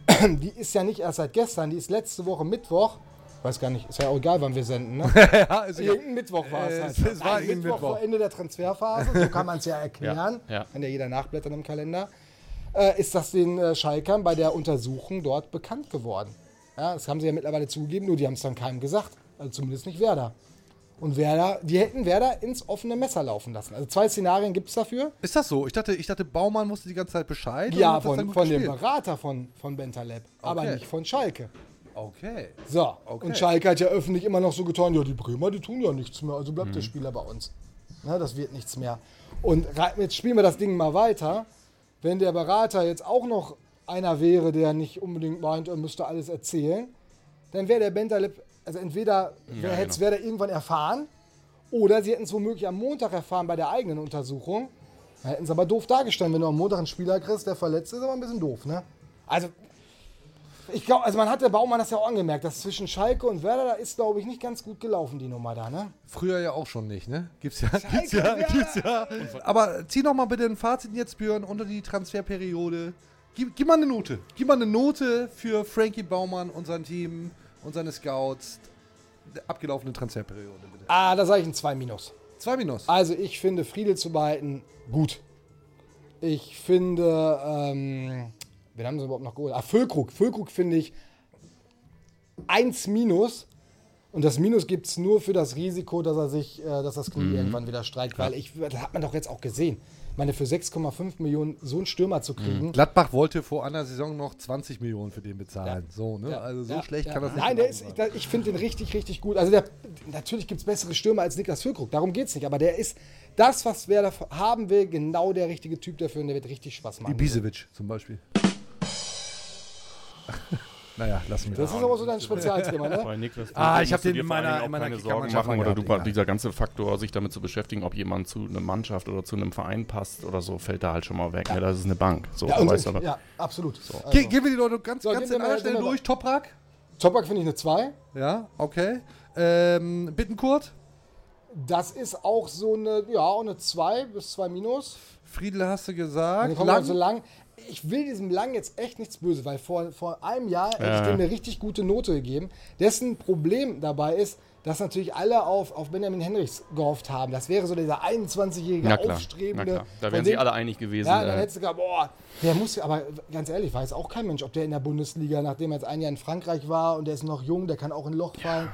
die ist ja nicht erst seit gestern, die ist letzte Woche Mittwoch. Weiß gar nicht, ist ja auch egal, wann wir senden, ne? ja. Irgendein Mittwoch war Äh, es halt. es war Nein, Mittwoch Mittwoch. vor Ende der Transferphase, so kann man es ja erklären. Ja, ja. Kann ja jeder nachblättern im Kalender. Äh, ist das den äh, Schalkern bei der Untersuchung dort bekannt geworden. Ja, das haben sie ja mittlerweile zugegeben, nur die haben es dann keinem gesagt. Also zumindest nicht Werder. Und Werder, die hätten Werder ins offene Messer laufen lassen. Also zwei Szenarien gibt es dafür. Ist das so? Ich dachte, ich dachte, Baumann wusste die ganze Zeit Bescheid. Ja, von, von dem. Berater von, von Bentaleb, aber Okay. nicht von Schalke. Okay. So, Okay. und Schalke hat ja öffentlich immer noch so getan, ja, die Bremer, die tun ja nichts mehr, also bleibt der Mhm. Spieler bei uns. Na, das wird nichts mehr. Und jetzt spielen wir das Ding mal weiter. Wenn der Berater jetzt auch noch einer wäre, der nicht unbedingt meint, er müsste alles erzählen, dann wäre der Bentaleb, also entweder Ja, hätte es genau. Irgendwann erfahren, oder sie hätten es womöglich am Montag erfahren bei der eigenen Untersuchung. Da hätten sie aber doof dargestanden, wenn du am Montag einen Spieler kriegst, der verletzt ist, aber ein bisschen doof, ne? Also, ich glaube, also man hat der Baumann das ja auch angemerkt, dass zwischen Schalke und Werder, da ist, glaube ich, nicht ganz gut gelaufen, die Nummer da, ne? Früher ja auch schon nicht, ne? Gibt's ja, Schalke, gibt's ja, ja. gibt's ja. Aber zieh noch mal bitte ein Fazit jetzt, Björn, unter die Transferperiode. Gib, gib mal eine Note. Gib mal eine Note für Frankie Baumann und sein Team und seine Scouts. Abgelaufene Transferperiode, bitte. Ah, da sage ich ein 2 Minus. 2 Minus. Also ich finde Friedel zu behalten gut. Ich finde, ähm, wen haben sie überhaupt noch geholt? Ah, Füllkrug. Füllkrug finde ich 1 Minus. Und das Minus gibt es nur für das Risiko, dass er sich, äh, dass das Knie Mhm. irgendwann wieder streikt. Weil ich, das hat man doch jetzt auch gesehen. Ich meine, für 6,5 Millionen so einen Stürmer zu kriegen. Gladbach wollte vor einer Saison noch 20 Millionen für den bezahlen. So, ne? Ja, also so ja, schlecht ja. kann das nicht Nein, der ist, sein. ich, ich finde den richtig, richtig gut. Also der, natürlich gibt es bessere Stürmer als Niklas Füllkrug, darum geht es nicht. Aber der ist das, was Werder haben will, genau der richtige Typ dafür und der wird richtig Spaß machen. Ibisevic zum Beispiel. Naja, lassen wir Das ist aber so dein Spezialthema, ne? Bei Niklas Ah, ich hab musst du den dir in meiner- in meiner keine Sorgen machen oder du, gehabt, dieser ganze Faktor, sich damit zu beschäftigen, ob jemand zu einer Mannschaft oder zu einem Verein passt oder so, fällt da halt schon mal weg. Ja. das ist eine Bank. So, Ja, und, weißt aber. ja absolut. So. Ge gehen wir die Leute ganz, So, ganz in gehen Stelle durch. Toprak? Toprak finde ich eine 2. Ja, okay. Ähm, Bittenkurt? Das ist auch so eine, ja, auch eine 2 bis 2 minus. Friedel hast du Und gesagt. dann kommt Lang? So lang. Ich will diesem Lang jetzt echt nichts Böse, weil vor, vor einem Jahr hätte Ja. ich dem eine richtig gute Note gegeben. Dessen Problem dabei ist, dass natürlich alle auf, auf Benjamin Henrichs gehofft haben. Das wäre so dieser 21-jährige Na klar, na Aufstrebende. klar. Da wären sie dem- alle einig gewesen. Ja, dann äh, hättest du gesagt, boah, der muss ja, aber ganz ehrlich, weiß auch kein Mensch, ob der in der Bundesliga, nachdem er jetzt ein Jahr in Frankreich war und der ist noch jung, der kann auch in ein Loch fallen.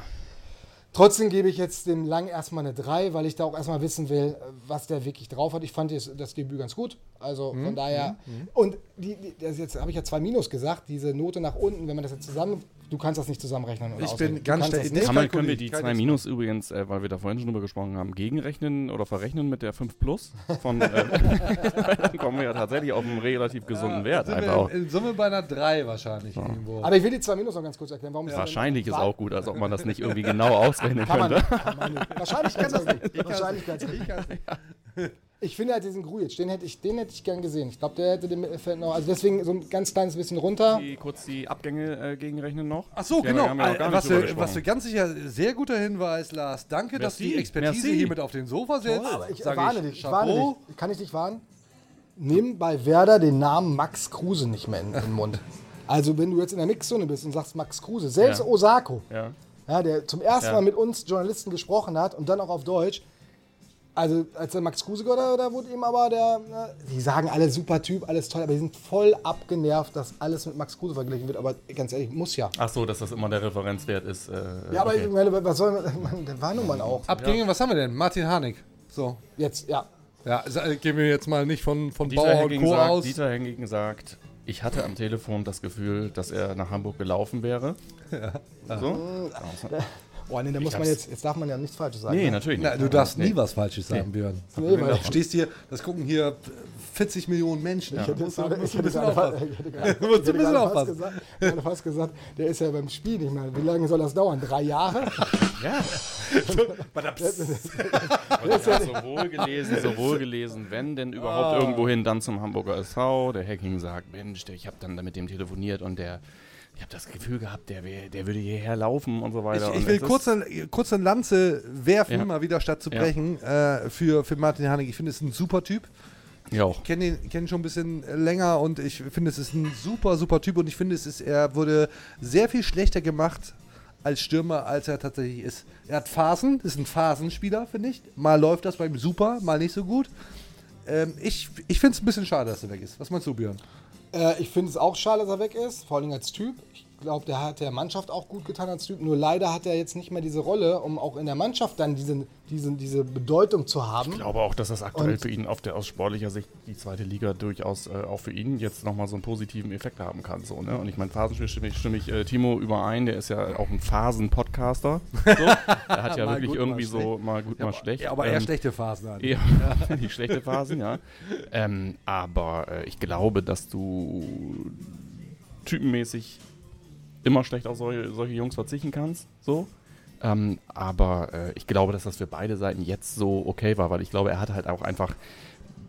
Trotzdem gebe ich jetzt dem Lang erstmal eine 3, weil ich da auch erstmal wissen will, was der wirklich drauf hat. Ich fand das, das Debüt ganz gut. Also Mhm, von daher. Und die, die, das jetzt habe ich ja zwei Minus gesagt, diese Note nach unten, wenn man das jetzt zusammen. Du kannst das nicht zusammenrechnen. oder Ich ausrechnen. bin Du ganz schnell- das kann man, können wir die keine zwei Sorge. Minus übrigens, äh, weil wir da vorhin schon drüber gesprochen haben, gegenrechnen oder verrechnen mit der 5 Plus? Von, äh, dann kommen wir ja tatsächlich auf einen relativ gesunden Wert. Sind Einfach wir in, in Summe bei einer 3 wahrscheinlich irgendwo. Aber ich will die zwei Minus noch ganz kurz erklären. Warum ist Wahrscheinlich ist auch gut, als ob man das nicht irgendwie genau ausrechnen Kann man könnte. nicht. Kann man nicht. Wahrscheinlich kann das nicht. Wahrscheinlich kann's nicht. Ich finde halt diesen Grujic, den hätte ich, den hätte ich gern gesehen. Ich glaube, der hätte dem Mittelfeld noch. Also deswegen so ein ganz kleines bisschen runter. Die, kurz die Abgänge äh, gegenrechnen noch. Ach so, Die haben genau. wir- haben wir noch gar Äh, was, wir, was wir ganz sicher, sehr guter Hinweis, Lars. Danke, dass du die Merci. Expertise Merci. hier mit auf den Sofa setzt. Aber ich warne dich, ich warne dich. Kann ich dich warnen? Nimm bei Werder den Namen Max Kruse nicht mehr in, in den Mund. Also wenn du jetzt in der Mixzone bist und sagst Max Kruse, selbst Ja. Osako, Ja. ja, der zum ersten Ja. Mal mit uns Journalisten gesprochen hat und dann auch auf Deutsch. Also als der Max Kruse da, da wurde ihm aber der, na, die sagen alle super Typ, alles toll, aber die sind voll abgenervt, dass alles mit Max Kruse verglichen wird. Aber ganz ehrlich, muss ja. Ach so, dass das immer der Referenzwert ist. Äh, Ja, aber okay. ich meine, was soll man, der war nun mal auch. Abgänge, was haben wir denn? Martin Harnik. So. Jetzt, ja. Ja, äh, gehen wir jetzt mal nicht von, von Dieter Bauer und Co. sagt, aus. Dieter Hecking sagt, ich hatte am Telefon das Gefühl, dass er nach Hamburg gelaufen wäre. So? Boah, nee, da muss man jetzt, jetzt darf man ja nichts Falsches sagen. Nee, ne? natürlich nicht. Na, du darfst Nee. nie was Falsches sagen, Björn. Nee, weil- Du stehst hier, das gucken hier 40 Millionen Menschen. Musst ich hätte bisschen gerade, aufpassen. ich hätte gerade, Du musst ich hätte ein bisschen gerade fast aufpassen. gesagt, ich hätte fast gesagt, der ist ja beim Spiel nicht mehr. Wie lange soll das dauern? Drei Jahre? Ja. Und ich habe sowohl gelesen, sowohl gelesen, wenn denn überhaupt Ah. irgendwohin, dann zum Hamburger SV. Der Hacking sagt, Mensch, ich habe dann mit dem telefoniert und der, ich habe das Gefühl gehabt, der, wär, der würde hierher laufen und so weiter. Ich, ich will kurz eine, kurz eine Lanze werfen, Ja. mal wieder statt zu Ja. brechen, äh, für, für Martin Harnik. Ich finde es ein super Typ. Ja, auch. Ich kenne ihn, kenn ihn schon ein bisschen länger und ich finde, es ist ein super, super Typ und ich finde, es ist, er wurde sehr viel schlechter gemacht als Stürmer, als er tatsächlich ist. Er hat Phasen, ist ein Phasenspieler, finde ich. Mal läuft das bei ihm super, mal nicht so gut. Ähm, ich ich finde es ein bisschen schade, dass er weg ist. Was meinst du, Björn? Äh, ich finde es auch schade, dass er weg ist, vor allem als Typ. Ich glaube, der hat der Mannschaft auch gut getan als Typ. Nur leider hat er jetzt nicht mehr diese Rolle, um auch in der Mannschaft dann diese, diese, diese Bedeutung zu haben. Ich glaube auch, dass das aktuell Und- für ihn auf der, aus sportlicher Sicht die zweite Liga durchaus äh, auch für ihn jetzt nochmal so einen positiven Effekt haben kann. So, ne? Und ich meine, Phasenspiel stimme ich, stimme ich äh, Timo überein, der ist ja auch ein Phasen-Podcaster. So. Er hat ja wirklich gut, irgendwie so mal gut, Ja, mal schlecht. ja, aber eher Ähm, schlechte Phasen an. Ja, die schlechte Phasen, ja. Ähm, aber äh, ich glaube, dass du typenmäßig immer schlecht auf solche, solche Jungs verzichten kannst. So. Ähm, aber äh, ich glaube, dass das für beide Seiten jetzt so okay war, weil ich glaube, er hat halt auch einfach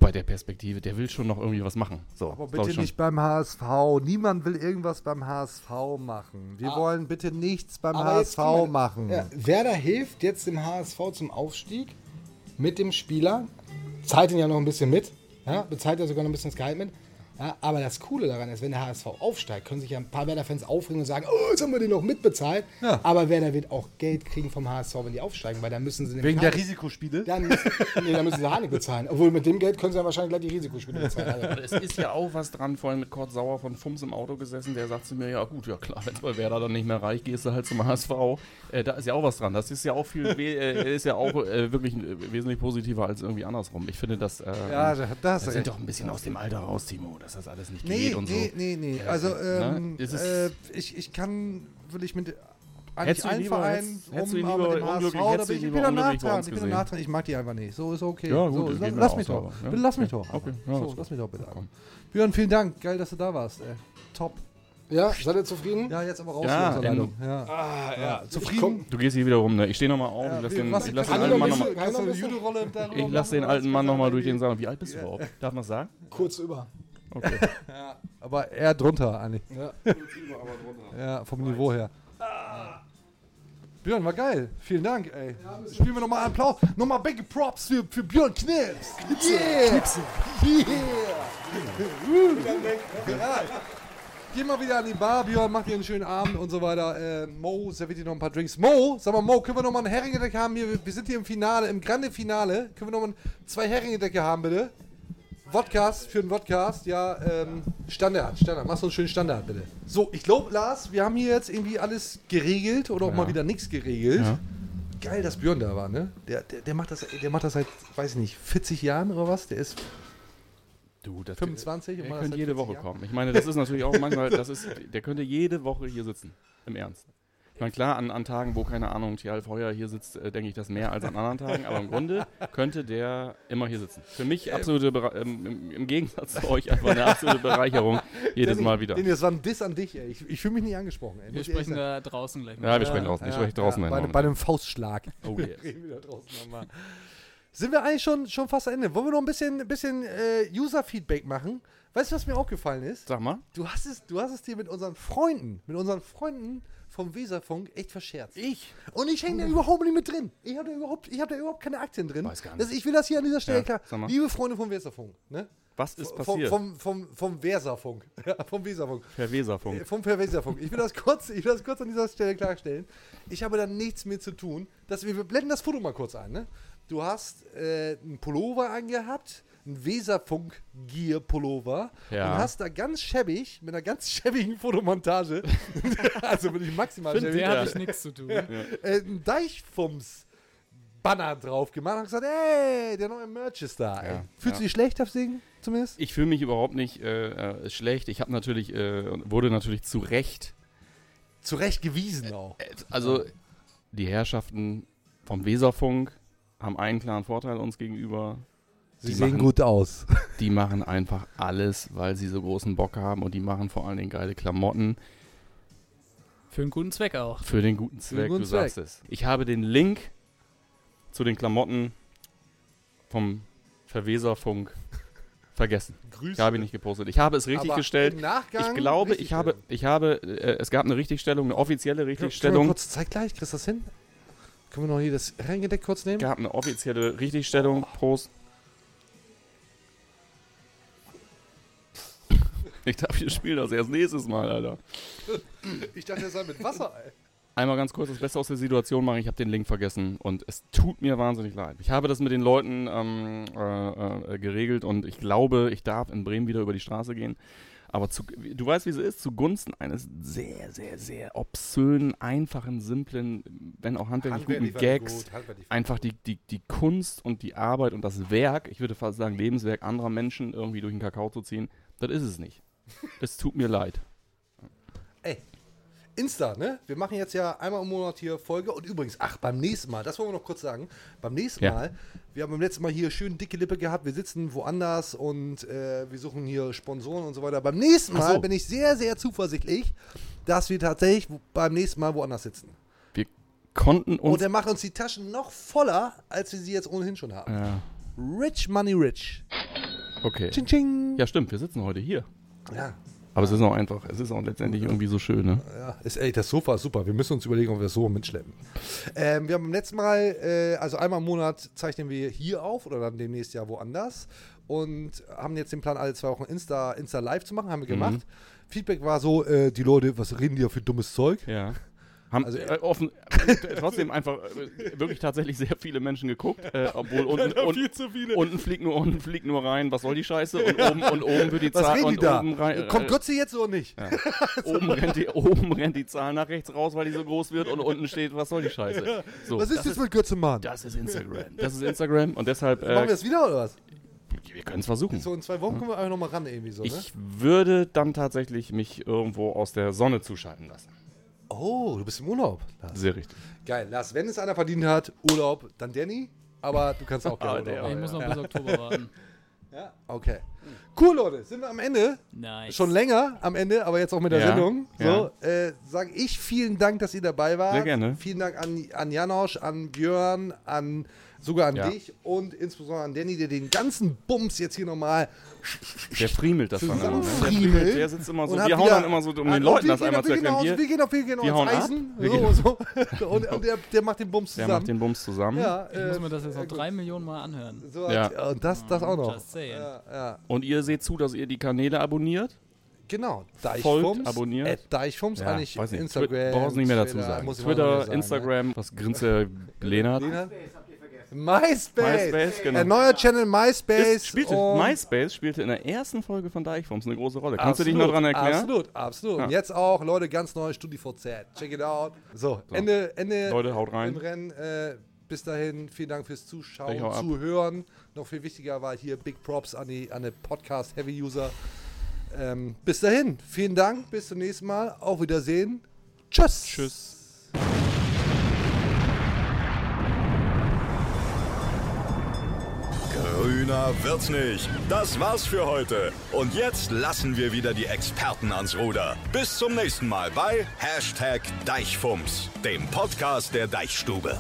bei der Perspektive, der will schon noch irgendwie was machen. So, Aber bitte nicht beim HSV. Niemand will irgendwas beim HSV machen. Wir Ah. wollen bitte nichts beim HSV mal, machen. Ja, Werder hilft jetzt dem HSV zum Aufstieg mit dem Spieler, zahlt ihn ja noch ein bisschen mit, ja, bezahlt ja sogar noch ein bisschen das Gehalt mit. Ja, aber das Coole daran ist, wenn der HSV aufsteigt, können sich ja ein paar Werder-Fans aufregen und sagen, oh, jetzt haben wir den noch mitbezahlt. Ja. Aber Werder wird auch Geld kriegen vom HSV, wenn die aufsteigen, weil dann müssen sie Wegen der Harnik- Risikospiele? dann, müssen- nee, dann müssen sie Harnik bezahlen. Obwohl mit dem Geld können sie ja wahrscheinlich gleich die Risikospiele bezahlen. Aber es ist ja auch was dran, vorhin mit Kurt Sauer von Fums im Auto gesessen, der sagt zu mir, ja gut, ja klar, wenn es bei Werder dann nicht mehr reicht, gehst du halt zum HSV. Äh, da ist ja auch was dran. Das ist ja auch viel, äh, ist ja auch äh, wirklich äh, wesentlich positiver als irgendwie andersrum. Ich finde, dass äh, Ja, da- da hast du wir sind doch ein bisschen aus dem Alter raus, Timo, dass das alles nicht Nee, geht und nee, so. nee, nee. Ja, Also, ne? ähm, äh, ich, ich kann wirklich mit eigentlich allen Vereinen hättest- hättest aber dem HSV, da bin ich, ich lieber bin da ich bin da gesehen? nachtragend, ich mag die einfach nicht. So ist okay. Ja, gut, so, geht mir lass mich so, doch. aber, ja. Bitte lass mich Okay, doch. okay, ja, so, lass mich doch bitte. Björn, vielen Dank. Geil, dass du da warst. Ey. Top. Ja, seid ihr zufrieden? Ja, jetzt aber raus Ja, Leitung. Ja. Ah, ja. Ich Zufrieden? Du gehst hier wieder rum, ne? Ich stehe nochmal auf. ich lasse den, ich lass den ich alten noch Mann nochmal. Ich lasse den alten Mann nochmal durch den Saal. Wie alt bist du überhaupt? Darf man sagen? Kurz über. Okay. Ja, aber eher drunter eigentlich. Ja. Ja, vom Niveau her. Björn, war geil. Vielen Dank, ey. Spielen wir nochmal Applaus. Nochmal Big Props für, für Björn Knips. Yeah. Yeah. Ja. Geh mal wieder an die Bar, Björn, mach dir einen schönen Abend und so weiter. Äh, Mo serviert dir noch ein paar Drinks. Mo, sag mal, Mo, können wir nochmal einen Heringedeck haben hier? Wir sind hier im Finale, im Grande Finale. Können wir nochmal zwei Heringedecke haben, bitte? Vodcast für den Vodcast, ja, ähm, Standard, Standard. Mach so einen schönen Standard, bitte. So, ich glaube, Lars, wir haben hier jetzt irgendwie alles geregelt oder auch Ja. mal wieder nichts geregelt. Ja. Geil, dass Björn da war, ne? Der, der, der, macht das, der macht das seit, weiß ich nicht, 40 Jahren oder was? Der ist Du, das 25 und Er macht das könnte jede 40 Woche Jahren. kommen. Ich meine, das ist natürlich auch manchmal, das ist, der könnte jede Woche hier sitzen. Im Ernst. Ich meine, klar, an, an Tagen, wo, keine Ahnung, Thial Feuer hier sitzt, äh, denke ich das mehr als an anderen Tagen, aber im Grunde könnte der immer hier sitzen. Für mich absolute, Bere ähm, im, im Gegensatz zu euch, einfach eine absolute Bereicherung, jedes Mal wieder. Nee, das war ein Diss an dich, ey. Ich, ich fühle mich nicht angesprochen, ey. Wir sprechen da draußen gleich Ja, wir sprechen draußen. Ich spreche draußen bei, einmal. bei einem Faustschlag. Oh, yes. Reden wir da draußen nochmal. Sind wir eigentlich schon, schon fast am Ende? Wollen wir noch ein bisschen, bisschen äh, User-Feedback machen? Weißt du, was mir aufgefallen ist? Sag mal. Du hast es, du hast es dir mit unseren Freunden, mit unseren Freunden vom Weserfunk echt verscherzt. Ich? Und ich hänge da überhaupt nicht mit drin. Ich habe da überhaupt, ich hab da überhaupt keine Aktien drin. Weiß gar nicht. Das, ich will das hier an dieser Stelle Ja, klar. Liebe Freunde vom Weserfunk, ne? Was ist Vom- passiert? Vom, vom, vom Weserfunk. Ja, vom Weserfunk. Per Weserfunk. Äh, Vom Verweserfunk. Ich will das kurz, ich will das kurz an dieser Stelle klarstellen. Ich habe da nichts mit zu tun. Wir, wir blenden das Foto mal kurz ein. Ne? Du hast äh, einen Pullover angehabt, einen Weserfunk-Gear-Pullover Ja. und hast da ganz schäbig, mit einer ganz schäbigen Fotomontage, also wirklich maximal Mit schäbig, der habe ich nichts zu tun. äh, einen Deichfums Banner drauf gemacht und gesagt, ey, der neue Merch ist da. Ja, Fühlst du ja. dich schlecht deswegen zumindest? Ich fühle mich überhaupt nicht äh, äh, schlecht. Ich habe natürlich, äh, wurde natürlich zu Recht Zu Recht gewiesen auch. Also die Herrschaften vom Weserfunk haben einen klaren Vorteil uns gegenüber. Sie Die sehen machen- gut aus. Die machen einfach alles, weil sie so großen Bock haben und die machen vor allen Dingen geile Klamotten Für einen guten Zweck auch. für den guten Zweck, guten du sagst Zweck. es. Ich habe den Link zu den Klamotten vom Verweserfunk vergessen. Grüße. Ich habe ihn nicht gepostet. Ich habe es richtig Aber gestellt. im Nachgang ich glaube, ich habe, ich habe, äh, es gab eine Richtigstellung, eine offizielle Können wir Richtigstellung. kurz zeitgleich, kriegst du das hin? Können wir noch hier das Reingedeck kurz nehmen? gab eine offizielle Richtigstellung. Prost. Ich darf hier spielen das erst nächstes Mal, Alter. Ich dachte, das sei mit Wasser, ey. Einmal ganz kurz das Beste aus der Situation machen. Ich habe den Link vergessen und es tut mir wahnsinnig leid. Ich habe das mit den Leuten ähm, äh, äh, geregelt und ich glaube, ich darf in Bremen wieder über die Straße gehen. Aber zu, du weißt, wie es ist, zugunsten eines sehr, sehr, sehr obszönen, einfachen, simplen, wenn auch handwerklich guten Handwerklich Gags, gut, handwerklich einfach die, die, die Kunst und die Arbeit und das Werk, ich würde fast sagen Lebenswerk anderer Menschen irgendwie durch den Kakao zu ziehen, das ist es nicht. Es tut mir leid. Ey, Insta, ne? Wir machen jetzt ja einmal im Monat hier Folge. Und übrigens, ach, beim nächsten Mal, das wollen wir noch kurz sagen. Beim nächsten Ja. Mal, wir haben beim letzten Mal hier schön dicke Lippe gehabt. Wir sitzen woanders und äh, wir suchen hier Sponsoren und so weiter. Beim nächsten Mal so. bin ich sehr, sehr zuversichtlich, dass wir tatsächlich beim nächsten Mal woanders sitzen. Wir konnten uns. Und er macht uns die Taschen noch voller, als wir sie jetzt ohnehin schon haben. ja, Rich Money Rich. okay. Ching, ching. Ja, stimmt, wir sitzen heute hier. Ja. Aber es ist auch einfach, es ist auch letztendlich irgendwie so schön, ne? Ja, ist, ey, das Sofa ist super. Wir müssen uns überlegen, ob wir das so mitschleppen. Ähm, wir haben beim letzten Mal, äh, also einmal im Monat zeichnen wir hier auf oder dann demnächst ja woanders und haben jetzt den Plan, alle zwei Wochen Insta, Insta live zu machen, haben wir Mhm. gemacht. Feedback war so, äh, die Leute, was reden die da für dummes Zeug? Ja. Haben Also, äh, offen, äh, trotzdem einfach äh, wirklich tatsächlich sehr viele Menschen geguckt, äh, obwohl unten, unten, unten fliegt nur unten fliegt nur rein, was soll die Scheiße und oben und oben wird die Was Zahl die und da? oben rein, Kommt äh, Götze jetzt oder nicht? Ja. oben, rennt die, oben rennt die Zahl nach rechts raus, weil die so groß wird und unten steht, was soll die Scheiße. So, was ist jetzt mit Götze Mann? Das ist Instagram. Das ist Instagram und deshalb Machen wir äh, das wieder oder was? wir können es versuchen. So in zwei Wochen kommen wir einfach nochmal ran irgendwie so, ne? Ich würde dann tatsächlich mich irgendwo aus der Sonne zuschalten lassen. Oh, du bist im Urlaub. Lars. Sehr richtig. Geil, Lars, wenn es einer verdient hat, Urlaub, dann Danny. Aber du kannst auch Ah, gerne der- Urlaub Ich haben. muss noch Ja. bis Oktober warten. Ja, okay. Cool, Leute. Sind wir am Ende? Nice. Schon länger am Ende, aber jetzt auch mit der Ja, Sendung. ja. So, äh, sage ich vielen Dank, dass ihr dabei wart. Sehr gerne. Vielen Dank an, an Janosch, an Björn, an sogar an Ja. dich und insbesondere an Danny, der den ganzen Bums jetzt hier nochmal Der friemelt das dann immer. Ne? Der, friemelt, der sitzt immer so. Und Wir hauen dann immer so, um den Leuten wir das einmal auf- zu wir gehen erklären. auf- Wir, Wir gehen auf, wir gehen wir aufs hauen. Eisen. Wir So, gehen- so. Und, und der, der macht den Bums der zusammen. macht den Bums zusammen. ja, Ich muss äh, mir das jetzt noch drei Millionen Mal anhören. so Ja. Und das, das auch noch. Ja, ja. Und ihr seht zu, dass ihr die Kanäle abonniert. Genau. Deichfums. abonniert. At Deichfums, eigentlich weiß nicht. Instagram. Brauchst nicht mehr dazu sagen. Twitter, ne? Instagram, was grinst der? Lena? MySpace. MySpace, genau. Ein neuer Channel MySpace. Ist, spielte, MySpace spielte in der ersten Folge von Deichfums eine große Rolle. Kannst du dich noch dran erklären? Absolut, absolut. Ja. Und jetzt auch, Leute, ganz neu, StudiVZ. Check it out. So, Ende, Ende Leute, haut rein. im Rennen. Äh, bis dahin, vielen Dank fürs Zuschauen, ab. Zuhören. Noch viel wichtiger war hier Big Props an die, an die Podcast-Heavy-User. Ähm, bis dahin, vielen Dank, bis zum nächsten Mal. Auf Wiedersehen. Tschüss. Tschüss. Grüner wird's nicht. Das war's für heute. Und jetzt lassen wir wieder die Experten ans Ruder. Bis zum nächsten Mal bei Hashtag Deichfumms, dem Podcast der Deichstube.